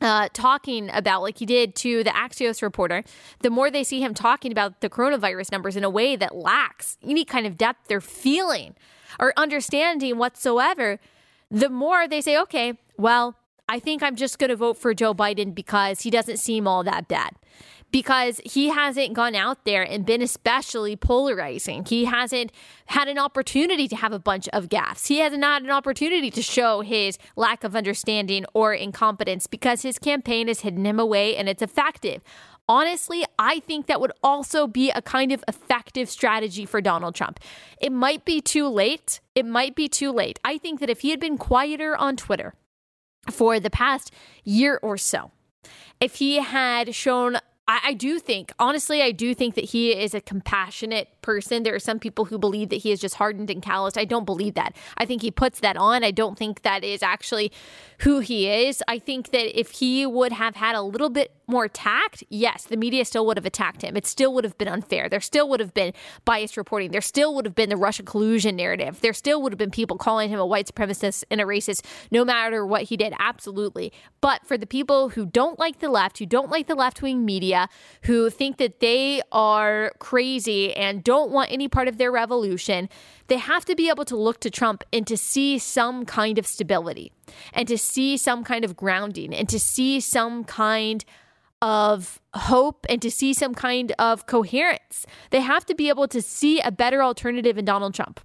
uh, talking about, like he did to the Axios reporter, the more they see him talking about the coronavirus numbers in a way that lacks any kind of depth they're feeling or understanding whatsoever, the more they say, okay, well, I think I'm just going to vote for Joe Biden because he doesn't seem all that bad because he hasn't gone out there and been especially polarizing. He hasn't had an opportunity to have a bunch of gaffes. He hasn't had an opportunity to show his lack of understanding or incompetence because his campaign has hidden him away and it's effective. Honestly, I think that would also be a kind of effective strategy for Donald Trump. It might be too late. It might be too late. I think that if he had been quieter on Twitter for the past year or so, if he had shown I, I do think, honestly, I do think that he is a compassionate person. There are some people who believe that he is just hardened and calloused. I don't believe that. I think he puts that on. I don't think that is actually who he is. I think that if he would have had a little bit more tact, yes, the media still would have attacked him. It still would have been unfair. There still would have been biased reporting. There still would have been the Russia collusion narrative. There still would have been people calling him a white supremacist and a racist, no matter what he did. Absolutely. But for the people who don't like the left, who don't like the left wing media, who think that they are crazy and don't want any part of their revolution, they have to be able to look to Trump and to see some kind of stability and to see some kind of grounding and to see some kind of hope and to see some kind of coherence. They have to be able to see a better alternative in Donald Trump.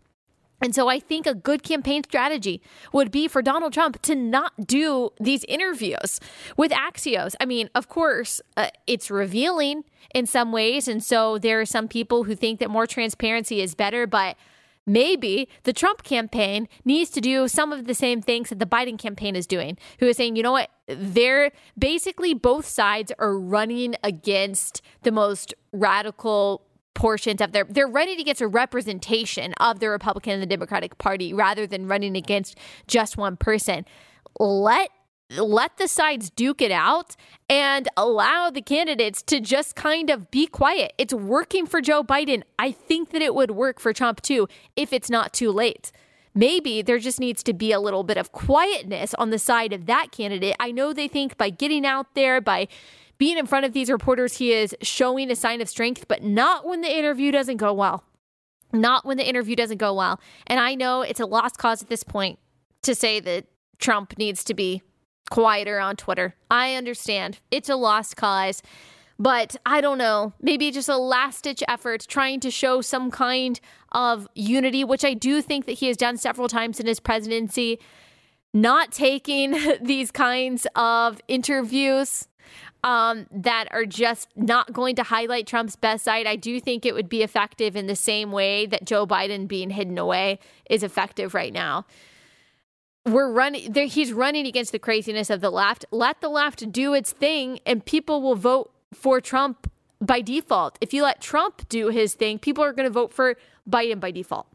And so I think a good campaign strategy would be for Donald Trump to not do these interviews with Axios. I mean, of course, uh, it's revealing in some ways. And so there are some people who think that more transparency is better, but maybe the Trump campaign needs to do some of the same things that the Biden campaign is doing, who is saying, you know what, they're basically both sides are running against the most radical portions of their they're running against a representation of the Republican and the Democratic Party rather than running against just one person. Let let the sides duke it out and allow the candidates to just kind of be quiet. It's working for Joe Biden. I think that it would work for Trump too if it's not too late. Maybe there just needs to be a little bit of quietness on the side of that candidate. I know they think by getting out there, by being in front of these reporters, he is showing a sign of strength, but not when the interview doesn't go well. Not when the interview doesn't go well. And I know it's a lost cause at this point to say that Trump needs to be quieter on Twitter. I understand. It's a lost cause. But I don't know, maybe just a last ditch effort trying to show some kind of unity, which I do think that he has done several times in his presidency. Not taking these kinds of interviews um, that are just not going to highlight Trump's best side. I do think it would be effective in the same way that Joe Biden being hidden away is effective right now we're running he's running against the craziness of the left let the left do its thing and people will vote for Trump by default. If you let Trump do his thing, people are going to vote for Biden by default.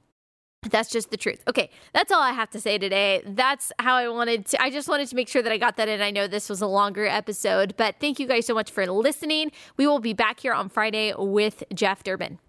That's just the truth. Okay, that's all I have to say today. That's how I wanted to. I just wanted to make sure that I got that in. I know this was a longer episode, but thank you guys so much for listening. We will be back here on Friday with Jeff Durbin.